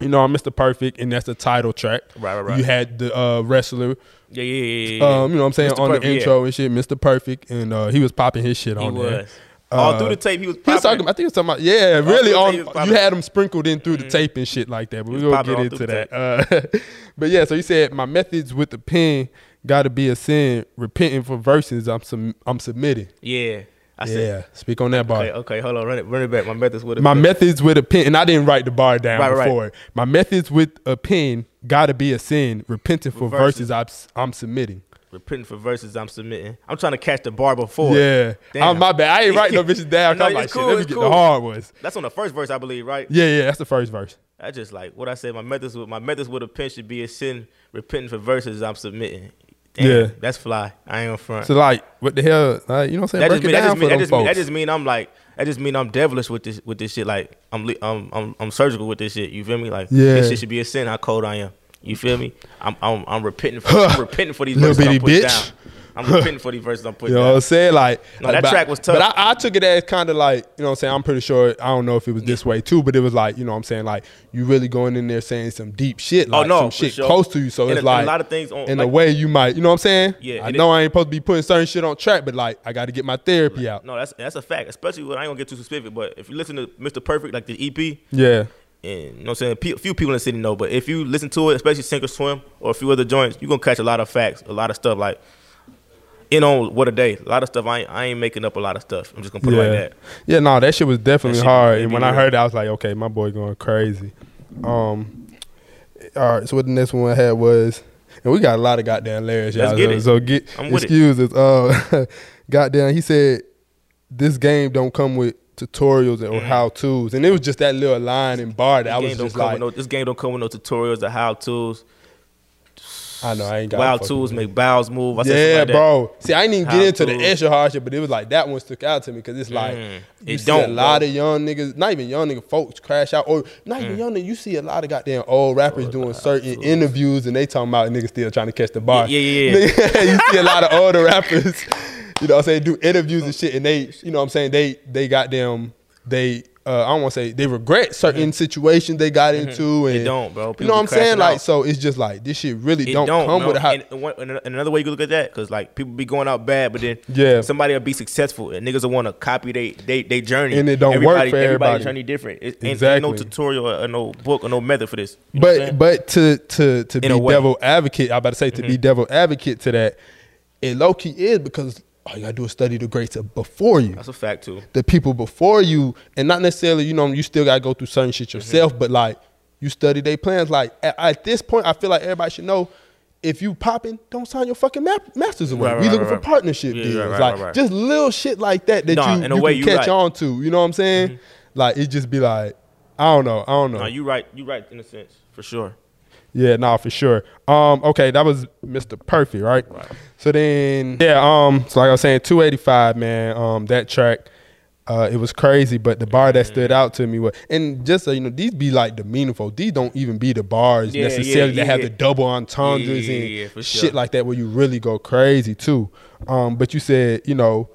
you know, I'm Mr. Perfect, and that's the title track. Right, right, right. You had the uh, wrestler, yeah, yeah, yeah, yeah, yeah. um, you know what I'm saying, Mr. on Perfect, the yeah. intro and shit, Mr. Perfect, and uh, he was popping his shit He on there. was. All Uh, through the tape, he was He was talking. About, I think he was talking about. Yeah, really. through On tape, he was you had them sprinkled in through the tape and shit like that. But we was gonna get into that. Uh, <laughs> but yeah, so you said my methods with the pen got to be a sin. Repenting for verses, I'm sum, I'm submitting. yeah. I yeah, said, speak on that bar. okay, okay, hold on, run it, run it back. My methods with it. My methods with a pen, and I didn't write the bar down Right, right. My methods with a pen got to be a sin. Repenting for verses. verses, I'm, I'm submitting. Repenting for verses I'm submitting. I'm trying to catch the bar before. Yeah, Damn. I'm my bad. I ain't writing no <laughs> bitches down. No, I'm like, it's shit, cool, let me get cool. the hard ones. That's on the first verse, I believe, right? Yeah, yeah, that's the first verse. I just like what I said. My methods with my methods with a pen should be a sin. Repenting for verses I'm submitting. Damn, Yeah. that's fly. I ain't on front. So like, what the hell? Like, you know what I'm saying? that Break just mean that just mean that just mean that just mean I'm like that just mean I'm devilish with this with this shit. Like I'm I'm I'm, I'm surgical with this shit. You feel me? Like Yeah. this shit should be a sin. How cold I am. You feel me? I'm I'm, I'm repenting for <laughs> I'm repenting for these Little bitty bitch. down. I'm repenting for these verses I'm putting You know what. I'm saying? Like, No, that but- track was tough. But I, I took it as kind of like, you know what I'm saying? I'm pretty sure, I don't know if it was this way too, but it was like, you know what I'm saying? Like, you really going in there saying some deep shit, Oh, like no, some shit sure. close to you. So And it's a- like, a lot of things on- in a way you might, you know what I'm saying? Yeah, I know I ain't supposed to be putting certain shit on track, but like, I got to get my therapy out. No, that's that's a fact. Especially when I ain't gonna get too specific, but if you listen to Mr. Perfect, like the EP, Yeah. and you know what I'm saying, Pe- few people in the city know, but if you listen to it, especially Sink or Swim or a few other joints, you're gonna catch a lot of facts, a lot of stuff like in on what a day. A lot of stuff I ain't, I ain't making up a lot of stuff. I'm just gonna put yeah. it like that. Yeah, no, that shit was definitely shit hard. And when I heard it, I was like, okay, my boy going crazy. Um, all right, so what the next one I had was, and we got a lot of goddamn layers, y'all. Let's get so, it. so get I'm excuse us. Uh, <laughs> goddamn, he said this game don't come with tutorials or how tos, and it was just that little line and bar that I Mm. Was just like, no, this game don't come with no tutorials or how tos. I know I ain't got Wild tools make bows move. I said Yeah, like bro. See, I ain't even get into the extra hard shit, but it was like that one stuck out to me because it's like Mm. you It see don't, a lot bro. of young niggas, not even young nigga folks crash out, or not Mm. even young niggas. You see a lot of goddamn old rappers doing certain interviews and they talking about niggas still trying to catch the bar. Yeah, yeah, yeah. <laughs> You see a lot of older rappers, <laughs> you know what I'm saying, do interviews and shit, and they, you know what I'm saying, they they got them, they. Uh, I don't want to say they regret certain situations they got into, and Mm-hmm. They don't, bro. You know what I'm saying? Like, out. so it's just like this shit really don't, don't, come with a high. and, one- and another way you look at that, because like people be going out bad, but then Yeah. somebody will be successful, and niggas will want to copy they they they journey, And it don't work for everybody. Everybody's journey different. It, ain't, ain't Exactly. no tutorial or no book or no method for this. You know what I'm But but to to to In be. Mm-hmm. devil advocate, I about to say to be devil advocate to that, it low key is because all you gotta do is study the greats before you, that's a fact too. the people before you, and not necessarily you know you still gotta go through certain shit Mm-hmm. yourself, but like you study their plans. Like at, at this point, I feel like everybody should know. If you popping, don't sign your fucking ma- masters away. Right, we right, looking right, for partnership Yeah, deals, like just little shit like that that Nah, you, you way, can catch. Mm-hmm. on to. You know what I'm saying? Like it just be like, I don't know, I don't know. No, you right. You right in a sense for sure. Yeah, nah, for sure. Um, okay, that was Mr. Perfect, right? Right. So then, yeah, um, so like I was saying, 285, man, um, that track, uh, it was crazy, but the bar that stood out to me was, and just so you know, these be like the meaningful. These don't even be the bars Yeah, necessarily yeah, that have yeah. the double entendres Yeah, and yeah, shit sure. like that where you really go crazy too. Um, but you said, you know,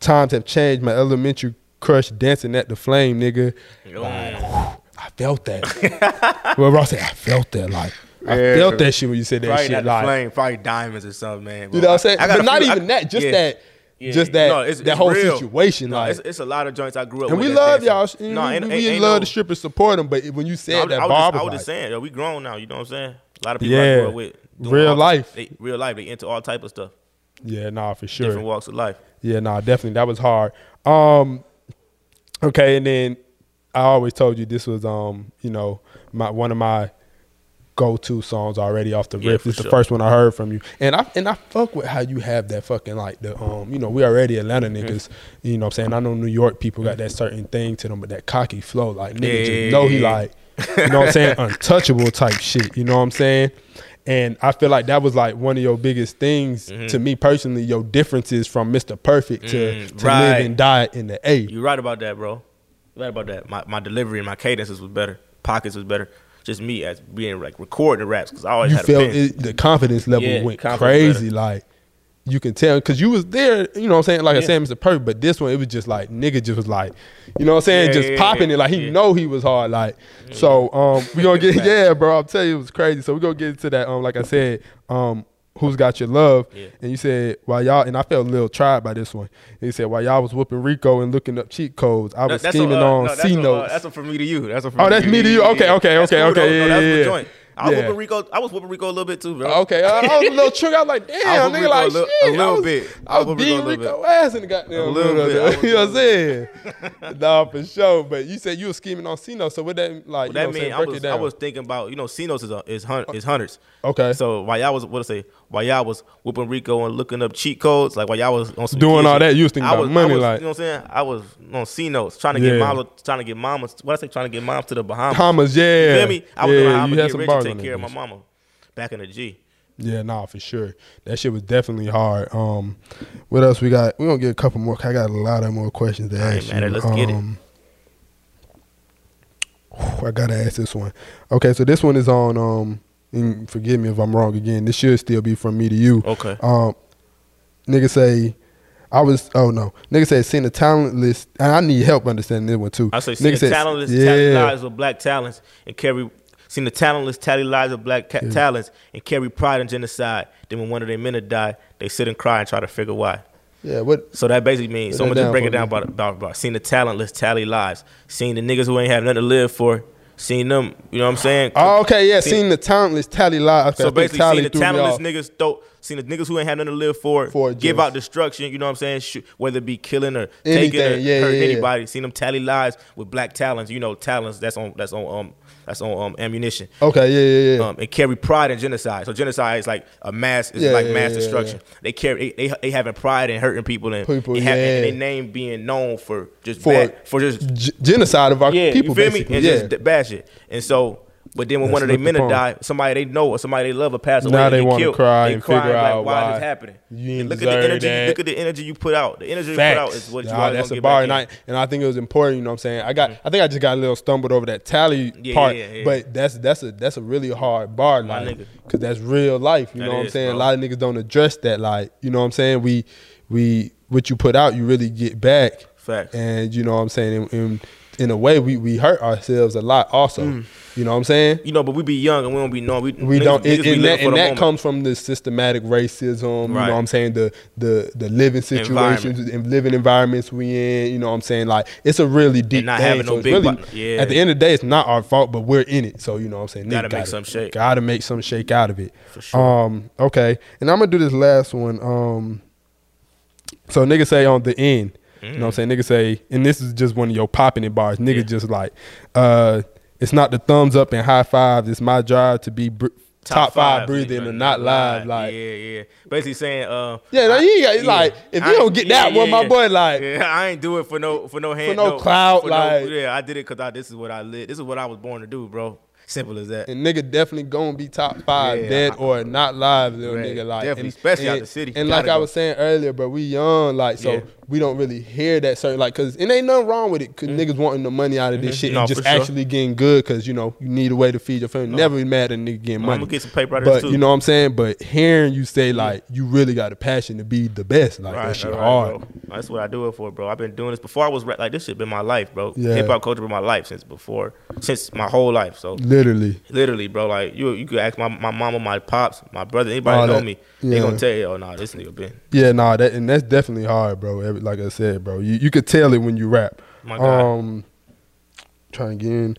times have changed. My elementary crush dancing at the flame, nigga. Mm. I felt that. <laughs> well, Ross said, I felt that. Like, I Yeah, felt that shit when you said that Probably shit. Like, flame, probably diamonds or something, man. you know what I'm saying? I got But not few- even I- that. Just yeah. that. Yeah. Just that. No, it's- that it's whole real. situation. No, like, it's, it's a lot of joints I grew up and we love y'all. No, we ain't- we ain't- ain't love no- the strippers support them, but when you said I that, I was Bob just, I was was like, just saying, yo, we grown now. You know what I'm saying? A lot of people I Yeah. grew up with, Real all- life. They, real life. They into all type of stuff, yeah, nah, for sure. different walks of life. Yeah, nah, definitely that was hard. Um, okay, and then I always told you this was um, you know, my one of my go-to songs already off the Yeah, riff. It's the first one I heard from you, and I and I fuck with how you have that fucking like the um, you know, we already Atlanta Mm-hmm. niggas. You know, what I'm saying I know New York people got that certain thing to them, but that cocky flow, like nigga, Yeah, just yeah, know he like, you know, what I'm saying <laughs> untouchable type shit. You know what I'm saying? And I feel like that was like one of your biggest things to me personally. Your differences from Mr. Perfect to, Mm-hmm. Mm, to live and die in the A. You're right about that, bro. You're about that. My my delivery and my cadences was better. Pockets was better. Just me as being like recording the raps because I always you had a felt it, the confidence level Yeah, went confidence crazy. Like you can tell because you was there. You know what I'm saying? Like I Yeah. said, Mr. Perfect. But this one, it was just like nigga just was like, you know what I'm saying? Yeah, just yeah, popping it like he know he was hard. Like so, um, we gonna get <laughs> yeah, bro. I'm telling you, it was crazy. So we are gonna get into that. Um, like I said, um. Who's got your love? Yeah. And you said while y'all and I felt a little tried by this one. And you said while y'all was whooping Rico and looking up cheat codes, I was that's scheming uh, on no, that's C a, uh, notes. that's from me to you. That's from Oh, that's me to you? Okay, okay, That's okay, okay, though. yeah, no, that's yeah, joint. I was Yeah. whooping Rico. I was whooping Rico a little bit too, bro. Okay, I, I was a little trigger. I was like, damn, I nigga, like a little- shit. a little I was, bit. I was I was beating Rico ass in the goddamn A little middle bit. I the- <laughs> was You know what I'm saying? <laughs> nah, for sure. But you said you were scheming on Cino, so what that like? Know that mean? I was I was thinking about you know Cinos is a, is hun- is hunters. okay. So while y'all was what I say, while y'all was whooping Rico and looking up cheat codes, like while y'all was on Doing kid all that, you was thinking I about was, I money, was- like- you know what I'm saying? I was on C notes trying to Yeah. get mama, trying to get mamas. What I say, trying to get moms to the Bahamas. Bahamas, yeah. You feel me? I was yeah, gonna had get some rich bars and take care of my mama back in the G. Yeah, nah, for sure. That shit was definitely hard. Um, what else we got? We gonna get a couple more. I got a lot of more questions to ask man, you. let's get it. Um, I gotta ask this one. Okay, so this one is on. Um, and forgive me if I'm wrong again. This should still be from me to you. Okay. Um, nigga say, I was. Oh no, nigga said seen the talent list, and I need help understanding this one too. I say, Nigga seen the said- talentless yeah. tally lives of black talons and carry. Seen the talentless tally lives of black ca- talons and carry pride in genocide. Then when one of their men died, they sit and cry and try to figure why. Yeah, what? So that basically means, Break so I'm gonna just break it down about, about, about seeing the talentless tally lives, seeing the niggas who ain't have nothing to live for, seeing them, you know what I'm saying? Oh, okay, yeah, See- seen the talentless tally live. Okay, So basically, seeing the talentless niggas, throw, seeing the niggas who ain't had nothing to live for, For give out destruction. You know what I'm saying? Shoot, whether it be killing or taking or Anything, yeah, hurting yeah, yeah. anybody. Seeing them tally lives with black talons. You know, talons. that's on that's on um that's on um ammunition. Okay, yeah, yeah, yeah. Um, and carry pride in genocide. So genocide is like a mass, it's Yeah, like yeah, mass yeah, destruction. They carry, they, they, they having pride in hurting people and, People, and, have, yeah. and their name being known for just For- bad, for just genocide of our people, you feel basically. me? And yeah. just bad shit. And so, but then when That's one of their men die, somebody they know or somebody they love or pass away, Now and they wanna cry they and crying figure like, out why, why this happening. you And look at the energy. that. Look at the energy you put out. The energy you put out is what you Nah, that's a get bar, back and I, and I think it was important. You know what I'm saying? I got, mm-hmm. I think I just got a little stumbled over that tally Yeah, part, yeah, yeah. but that's that's a that's a really hard bar, like, because that's real life. You That know what I'm saying? bro. A lot of niggas don't address that. Like, you know what I'm saying? We we what you put out, you really get back. Facts. And you know what I'm saying? In, in, in a way, we we hurt ourselves a lot. Also, Mm. you know what I'm saying? You know, but we be young and we don't be knowing. We, we niggas- don't niggas and, and that, and that comes from the systematic racism Right. you know what i'm saying the the the living situations and living environments we in you know what i'm saying like it's a really deep not thing. having so no big really, yeah. at the end of the day it's not our fault but we're in it so you know what i'm saying Gotta make gotta, something shake. gotta make some shake out of it For sure. um okay and i'm gonna do this last one um so nigga say on the end you know what I'm saying? Nigga say, and this is just one of your popping it bars. Nigga Yeah. just like, uh, it's not the thumbs up and high fives. It's my job to be br- top, five, breathing and not live. Like, yeah, yeah. Basically saying, uh, Yeah, no, you ain't got- like, if you I don't ain't- get that one, my boy, like- yeah, I ain't do it for no for no hand, for no clout, for like- yeah, I did it because I this is what I live. This is what I was born to do, bro. Simple as that. and nigga definitely gonna be top five, Yeah, dead I- or not live, little nigga. Like definitely, and- especially out and- the city. And Gotta like I was saying earlier, but we young, like so Yeah. We don't really hear that certain like because it ain't nothing wrong with it because niggas wanting the money out of this shit Mm-hmm. No, and just sure. actually getting good because you know you need a way to feed your family. Never be mad at a nigga getting money. I'm gonna get some paper out But too. you know what I'm saying. But hearing you say like you really got a passion to be the best, like that shit right, hard. bro. That's what I do it for, bro. I've been doing this before I was rap. Like this shit been my life, bro. Yeah. Hip hop culture been my life since before, since my whole life. So Literally, literally, bro. Like you, you could ask my my mama, my pops, my brother, anybody All know that. me. Yeah. They gonna tell you, oh no, this nigga been. yeah, nah, that and that's definitely hard, bro. Every, like I said, bro, you you could tell it when you rap. My God. Um, trying again.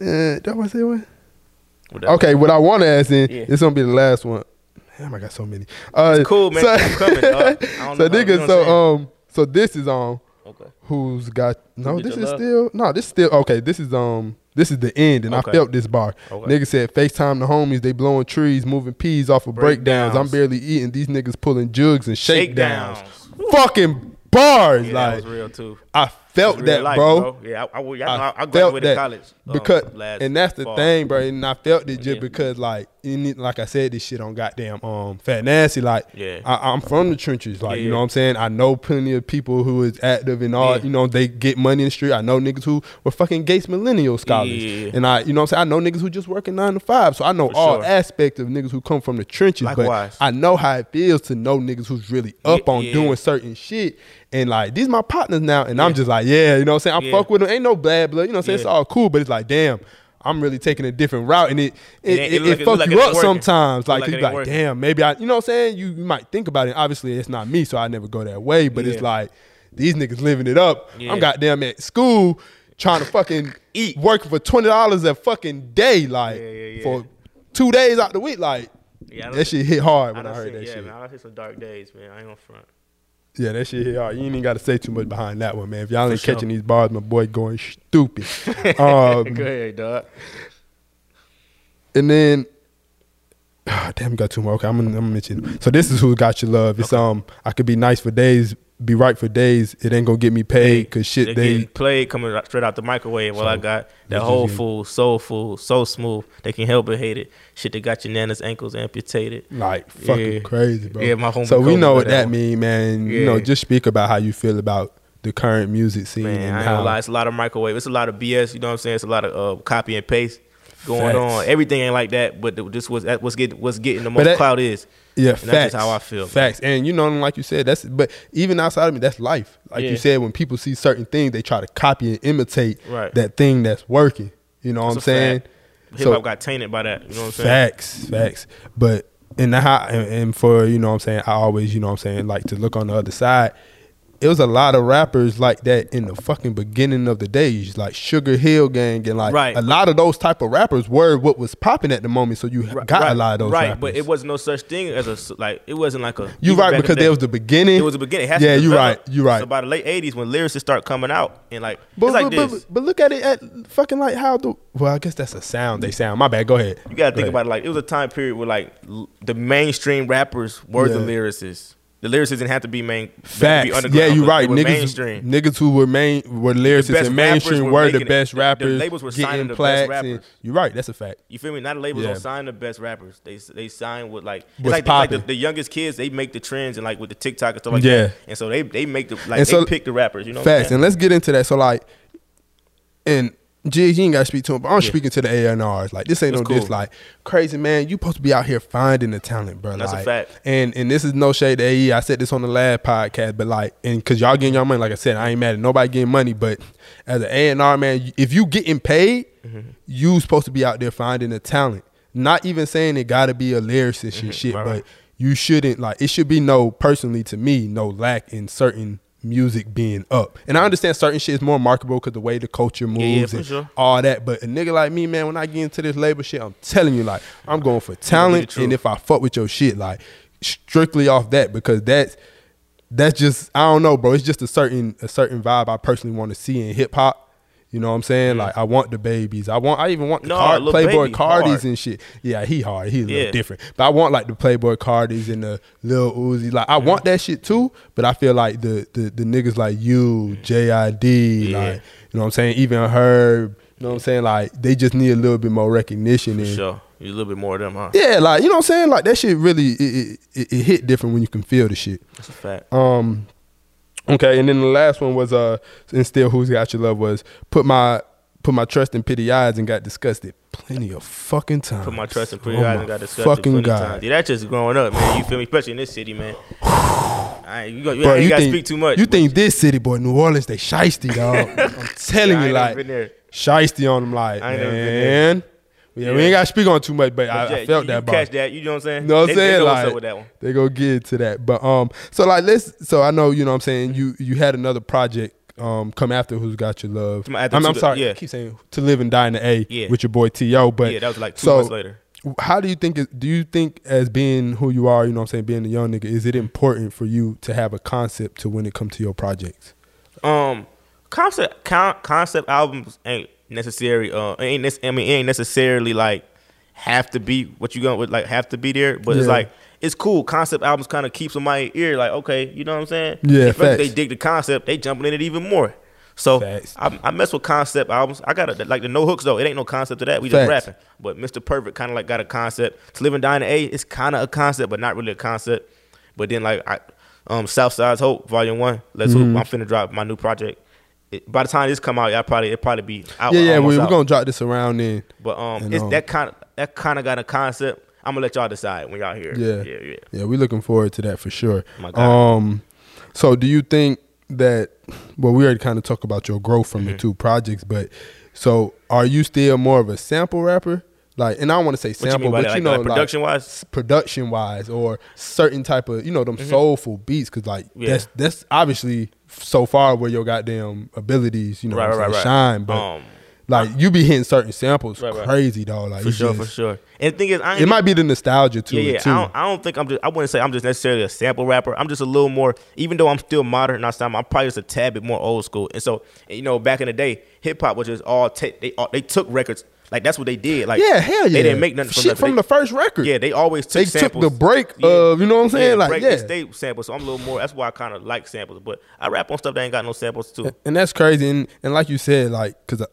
Uh, that was it. Okay, what I want to ask in, Yeah. this gonna be the last one. Damn, I got so many. Uh, It's cool, man. Keep coming. <laughs> So know you know nigga, so um, so this is um, Okay. who's got no? Get This is Love? still no. This is still okay. This is um, this is the end, and Okay. I felt this bar. Okay. Nigga said, "Facetime the homies. They blowing trees, moving peas off of breakdowns. I'm barely eating. These niggas pulling jugs and shakedowns. Shakedowns. Fucking bars, Yeah, that like was real too. I felt that, life, bro. Yeah, I, I, I, I, I, felt that college um, because, last and that's the fall. thing, bro. And I felt it just Yeah. because, like, need, like I said, this shit on goddamn um Fat Nasty. Like, Yeah. I, I'm from the trenches, like, Yeah, you know what I'm saying. I know plenty of people who is active and all. Yeah. You know, they get money in the street. I know niggas who were fucking Gates Millennial scholars, Yeah. and I, you know, what I'm saying. I know niggas who just working nine to five. So I know For all sure. aspects of niggas who come from the trenches. Likewise. But I know how it feels to know niggas who's really up on doing certain shit. And like these my partners now, and I'm just like, yeah, you know what I'm saying. I fuck with them. Ain't no bad blood, you know what I'm saying. It's all cool, but it's like, damn, I'm really taking a different route, and it it, It it, it it it fuck look like you up working. sometimes. Like, like you it be like, working. damn, maybe I, you know what I'm saying. You, you might think about it. Obviously, it's not me, so I never go that way. But it's like these niggas living it up. Yeah. I'm goddamn at school trying to fucking <laughs> Eat. working for twenty dollars a fucking day, like Yeah, yeah, yeah. for two days out the week, like. Yeah, I That shit hit hard when I, done heard seen- that yeah, shit. man, I hit some dark days, man. I ain't gonna front. Yeah, that shit hit hard. You ain't even got to say too much behind that one, man. If y'all ain't sure. catching these bars, my boy going stupid. <laughs> um, Go ahead, dog. and then, ah, <sighs> damn, got two more. Okay, I'm gonna, I'm gonna mention. So this is who got your love. It's um, I could be nice for days, be right for days. It ain't gonna get me paid because shit They they. played coming straight out the microwave. Well, So, I got that whole food, soul food, so smooth. They can help but hate it. Shit that got your nana's ankles amputated. Like fucking Yeah. crazy, bro. Yeah, my homie So we know what that that mean, man. You know, Yeah. just speak about how you feel about the current music scene Man, and I ain't how. gonna lie. It's a lot of microwave. It's a lot of BS. You know what I'm saying? It's a lot of uh, copy and paste going Facts. on. Everything ain't like that, but this was what's getting what's getting the most that- clout is. Yeah, that's facts. just how I feel, man. Facts, and you know, like you said, that's. But even outside of me, that's life. Like you said, when people see certain things, they try to copy and imitate Right. that thing that's working. You know what I'm saying? Hip hop got tainted by that. You know what I'm saying? Facts, facts. But in the how and, and for you know what I'm saying, I always you know what I'm saying like to look on the other side. It was a lot of rappers like that in the fucking beginning of the days, like Sugar Hill Gang and like Right. a lot of those type of rappers were what was popping at the moment. So you got right, a lot of those right, rappers. but it wasn't no such thing as a like. It wasn't like a. You right because the there was the beginning. It was the beginning. It yeah, you right. You right. So by the late '80s, when lyricists start coming out, and like But, it's like but, this. but, but look at it at fucking like how the well I guess that's a sound they sound. My bad. Go ahead. You gotta Go think ahead. about it like it was a time period where like l- the mainstream rappers were the lyricists. The lyricists didn't have to be main. Be Facts. underground, Yeah, you're right. Niggas, mainstream. niggas who were main were lyricists best and mainstream were were, the making it. best The- the rappers. labels were signing the best rappers. and- you right. That's a fact. You feel me? Not the labels Yeah. don't sign the best rappers. They they sign with like What's like, the, like the, the youngest kids. They make the trends and like with the TikTok and stuff like Yeah. that. And so they they make the like And they so- pick the rappers. You know. Facts. And let's get into that. So like, and Jigs, you ain't got to speak to him, but I'm speaking to the A&Rs. Like, this ain't That's no cool. Like, crazy man, you supposed to be out here finding the talent, bro. That's a fact. And and this is no shade to AE. I said this on the last podcast, but like, and because y'all getting y'all money, like I said, I ain't mad at nobody getting money, but as an A&R man, if you getting paid, Mm-hmm. you supposed to be out there finding the talent. Not even saying it got to be a lyricist and shit, Mm-hmm. Right, but you shouldn't like it should be no personally to me no lack in certain music being up. And i understand certain shit is more marketable because the way the culture moves yeah, for and sure. all that but a nigga like me man when i get into this label shit i'm telling you like i'm going for talent and if i fuck with your shit like strictly off that because that's that's just i don't know bro. It's just a certain a certain vibe i personally want to see in hip-hop you know what I'm saying? Like I want the babies. I want. I even want the No, Card, Playboy Cardis hard. and shit. Yeah, he hard. He a little Yeah. different. But I want like the Playboy Cardis and the Lil Uzi. Like I want that shit too. But I feel like the the, the niggas like you, JID, Yeah. like you know what I'm saying. Even Herb, You know what I'm saying? Like they just need a little bit more recognition. For and sure. You a little bit more of them, huh? yeah, like you know what I'm saying? Like that shit really it, it, it, it hit different when you can feel the shit. That's a fact. Um, okay, and then the last one was uh, and still who's got your love was put my put my trust in pity eyes and got disgusted plenty of fucking time. Put my trust in Oh eyes and got disgusted Fucking plenty god, times. Yeah, that's just growing up, man. You feel me? Especially in this city, man. <sighs> I ain't, you, go, you Bro, ain't you gotta think speak too much. you but- think this city boy, New Orleans, they shiesty dog? <laughs> I'm telling Yeah, you, like been on them, like I ain't never been man. Yeah, we ain't got to speak on too much, but I, Yeah, I felt you, that. You catch that? You know what I'm saying? You know what I'm They- saying? They Like- with that one. They go get to that. But um so like let's so I know, you know what I'm saying, you you had another project um come after Who's Got Your Love. I'm, I'm the- sorry, yeah. I keep saying to live and die in the A Yeah. with your boy T.O. But yeah, that was like two so months later. how do you think it, do you think as being who you are, you know what I'm saying, being a young nigga, is it important for you to have a concept to when it comes to your projects? Um, concept con- concept albums ain't necessary. Uh, ain't nec- I mean, it ain't necessarily like have to be what you gonna with like have to be there. But it's like it's cool. Concept albums kind of keep somebody ear like okay, you know what I'm saying? Yeah, if they dig the concept, they jumping in it even more. So I, I mess with concept albums. I got a, like the no hooks though. It ain't no concept to that. We just Facts. rapping. But Mr. Perfect kind of like got a concept. To live and die in the A, it's kind of a concept, but not really a concept. But then like I, um, Southside's Hope Volume One. Let's Mm-hmm. hope I'm finna drop my new project. It, by the time this come out, y'all probably it probably be out. yeah, yeah, we, we're out. gonna drop this around then. But um, and, it's um, that kind of that kind of got a concept. I'm gonna let y'all decide when y'all hear. it. Yeah. yeah, yeah. Yeah, we're looking forward to that for sure. My God. Um, so do you think that? Well, we already kind of talked about your growth from Mm-hmm. the two projects, but so are you still more of a sample rapper? Like, and I don't want to say What you sample, but that? you Like, know, like production wise? production wise, or certain type of you know them soulful beats, because like Mm-hmm. Yeah. that's that's obviously so far where your goddamn abilities, you know, Right, right, saying, right, shine, but. Um, like you be hitting certain samples, crazy dog. Like For sure, just- for sure. And the thing is, It might be the nostalgia to yeah, it yeah. too. I don't, I don't think I'm just. I wouldn't say I'm just necessarily a sample rapper. I'm just a little more. Even though I'm still modern, not. I'm probably just a tad bit more old school. And so, you know, back in the day, hip hop was just all. they all, they took records. Like that's what they did. Like yeah, hell yeah. They didn't make nothing from Shit from They- the first record. Yeah, they always took They samples. took the break of, you know what I'm saying? Like, break, yeah. They samples, so I'm a little more. That's why I kind of like samples. But I rap on stuff that ain't got no samples too. and that's crazy. And, and like you said, like, cause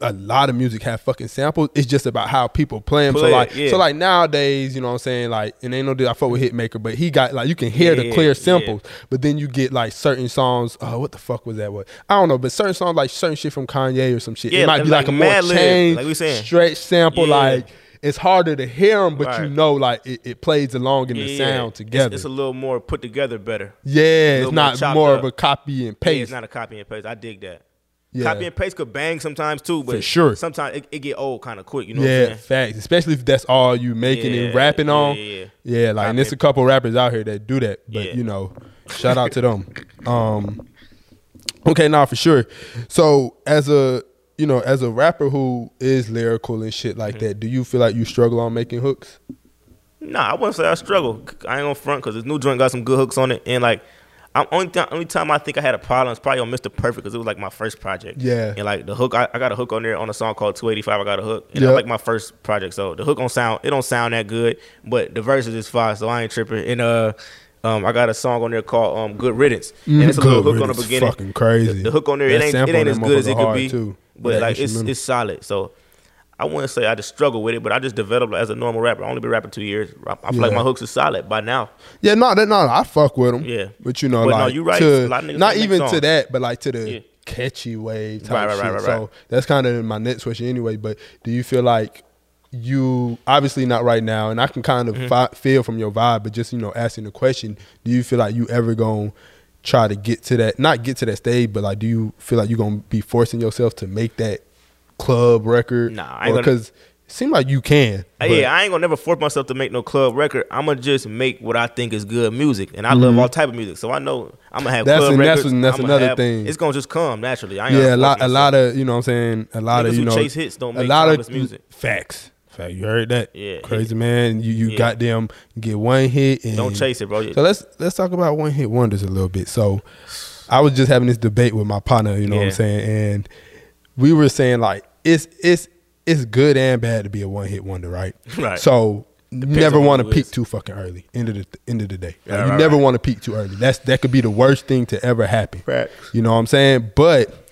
a, lot of music have fucking samples. It's just about how people play them. so Play it, like, yeah. so like nowadays, you know what I'm saying? Like, and ain't no deal. I fuck with Hitmaker, but he got like you can hear the Yeah, clear yeah. samples. But then you get like certain songs. Oh, what the fuck was that? What I don't know. But certain songs like certain shit from Kanye or some shit. Yeah, it might be like, like a more changed, like we saying. stretch sample. Yeah. Like. It's harder to hear them, but you know, like it, it plays along in the sound it's- together. It's, a little more put together better. yeah, it's not more up. of a copy and Yeah, paste. it's not a copy and paste. I dig that. Yeah. Copy and paste could bang sometimes too, but For sure. sometimes it, it get old kind of quick. You know what yeah, facts. Especially if that's all you making and rapping yeah, on. yeah, Yeah, like and there's a couple rappers out here that do that. But Yeah. you know, shout out to them. Um Okay, now for sure. So as a you know, as a rapper who is lyrical and shit like Mm-hmm. that, do you feel like you struggle on making hooks? Nah, I wouldn't say I struggle. I ain't gonna front because this new joint got some good hooks on it, and like. I'm only th- only time I think I had a problem is probably on Mr. Perfect because it was like my first project. Yeah. And like the hook, I, I got a hook on there on a song called 285. I got a hook. And Yeah. that's like my first project. So the hook don't sound it don't sound that good, but the verses is fine, so I ain't tripping. And uh um I got a song on there called um Good Riddance. And it's a little Good hook on the Riddance, beginning. fucking crazy. The, the hook on there, That it ain't it ain't as good as it could be. too. But That like it's it's solid. So I wouldn't say I just struggle with it, but I just developed as a normal rapper. I only been rapping two years. I, I feel like my hooks are solid by now. Yeah, no, that no, I fuck with them. Yeah. but you know, But no, you right. to A lot of niggas not even to that, but like to the Yeah. catchy wave type Right, right, shit. right, right, so that's kind of my next question anyway. But do you feel like you obviously not right now, and I can kind of Mm-hmm. fi- feel from your vibe, but just you know, asking the question, do you feel like you ever gonna try to get to that? Not get to that stage, but like, do you feel like you're gonna be forcing yourself to make that club record? Nah, I ain't because it seems like you can. Uh, but- yeah, I ain't gonna never force myself to make no club record. I'm gonna just make what I think is good music, and I love all type of music. So I know I'm gonna have Mm-hmm. That's- club that's records. what- that's another have- thing. It's gonna just come naturally. I ain't yeah, a lot, a lot of you know what I'm saying. A lot Niggas of you know chase hits don't make a lot of music. Facts, fact. You heard that? Yeah. crazy man. You you Yeah. got them get one hit and Don't chase it, bro. So let's let's talk about one hit wonders a little bit. So I was just having this debate with my partner. You know what I'm saying? And we were saying like it's it's it's good and bad to be a one hit wonder, right? <laughs> Right. So. You never want to peak too fucking early. End of the end of the day, Like, Yeah, you right, never right. want to peak too early. That's that could be the worst thing to ever happen. Facts. You know what I'm saying? But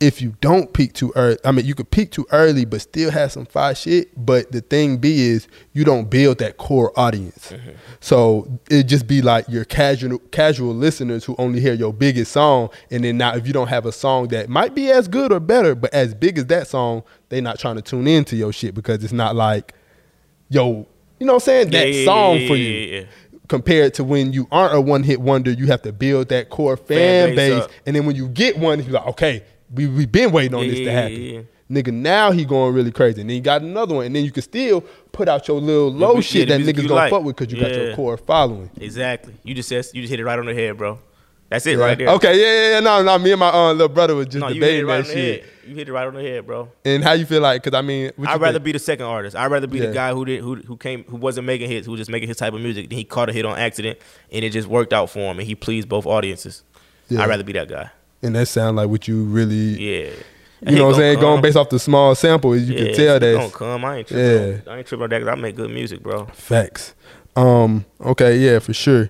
if you don't peak too early, I mean, you could peak too early, but still have some fire shit. But the thing be is, you don't build that core audience. Mm-hmm. So it just be like your casual casual listeners who only hear your biggest song, and then now if you don't have a song that might be as good or better, but as big as that song, they not trying to tune into your shit because it's not like, yo, you know what I'm saying? That Yeah, song yeah, for yeah, you yeah, yeah. compared to when you aren't a one hit wonder, you have to build that core fan, Fan base base, and then when you get one, you're like, okay, we we been waiting on Yeah, this to happen. yeah, yeah. Nigga, now he going really crazy, and then you got another one, and then you can still put out your little low shit that niggas gonna like. fuck with because you got your core following. Exactly. You just said you just hit it right on the head, bro. That's it right there. Okay, yeah, yeah, yeah. No, no, me and my uh, little brother was just No, you hit it debating right that shit. head. You hit it right on the head, bro. And how you feel like? Because I mean, I'd rather think? be the second artist. I'd rather be Yeah. the guy who did who who came who wasn't making hits, who was just making his type of music. Then he caught a hit on accident, and it just worked out for him, and he pleased both audiences. Yeah. I'd rather be that guy. And that sound like what you really, Yeah. you know, what I'm saying, going based off the small sample, you yeah, can tell that Don't come. I ain't tripping. Yeah. I ain't tripping on that because I make good music, bro. Facts. Um. Okay. Yeah. For sure.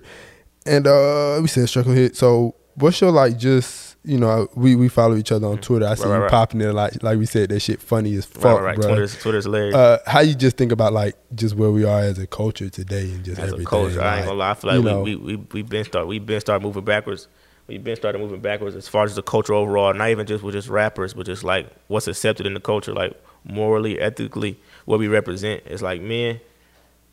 And uh, we said struggle hit. So, what's your like? Just you know, we we follow each other on Twitter. I see right, you right. popping there like like we said that shit funny as fuck, right, right. bro. Twitter's, Twitter's hilarious. Uh, how you just think about like just where we are as a culture today and just As everything. a coach, I ain't like, gonna lie. I feel like we, know, we we we been start we been start moving backwards. We been started moving backwards as far as the culture overall. Not even just with just rappers, but just like what's accepted in the culture, like morally, ethically, what we represent. It's like men.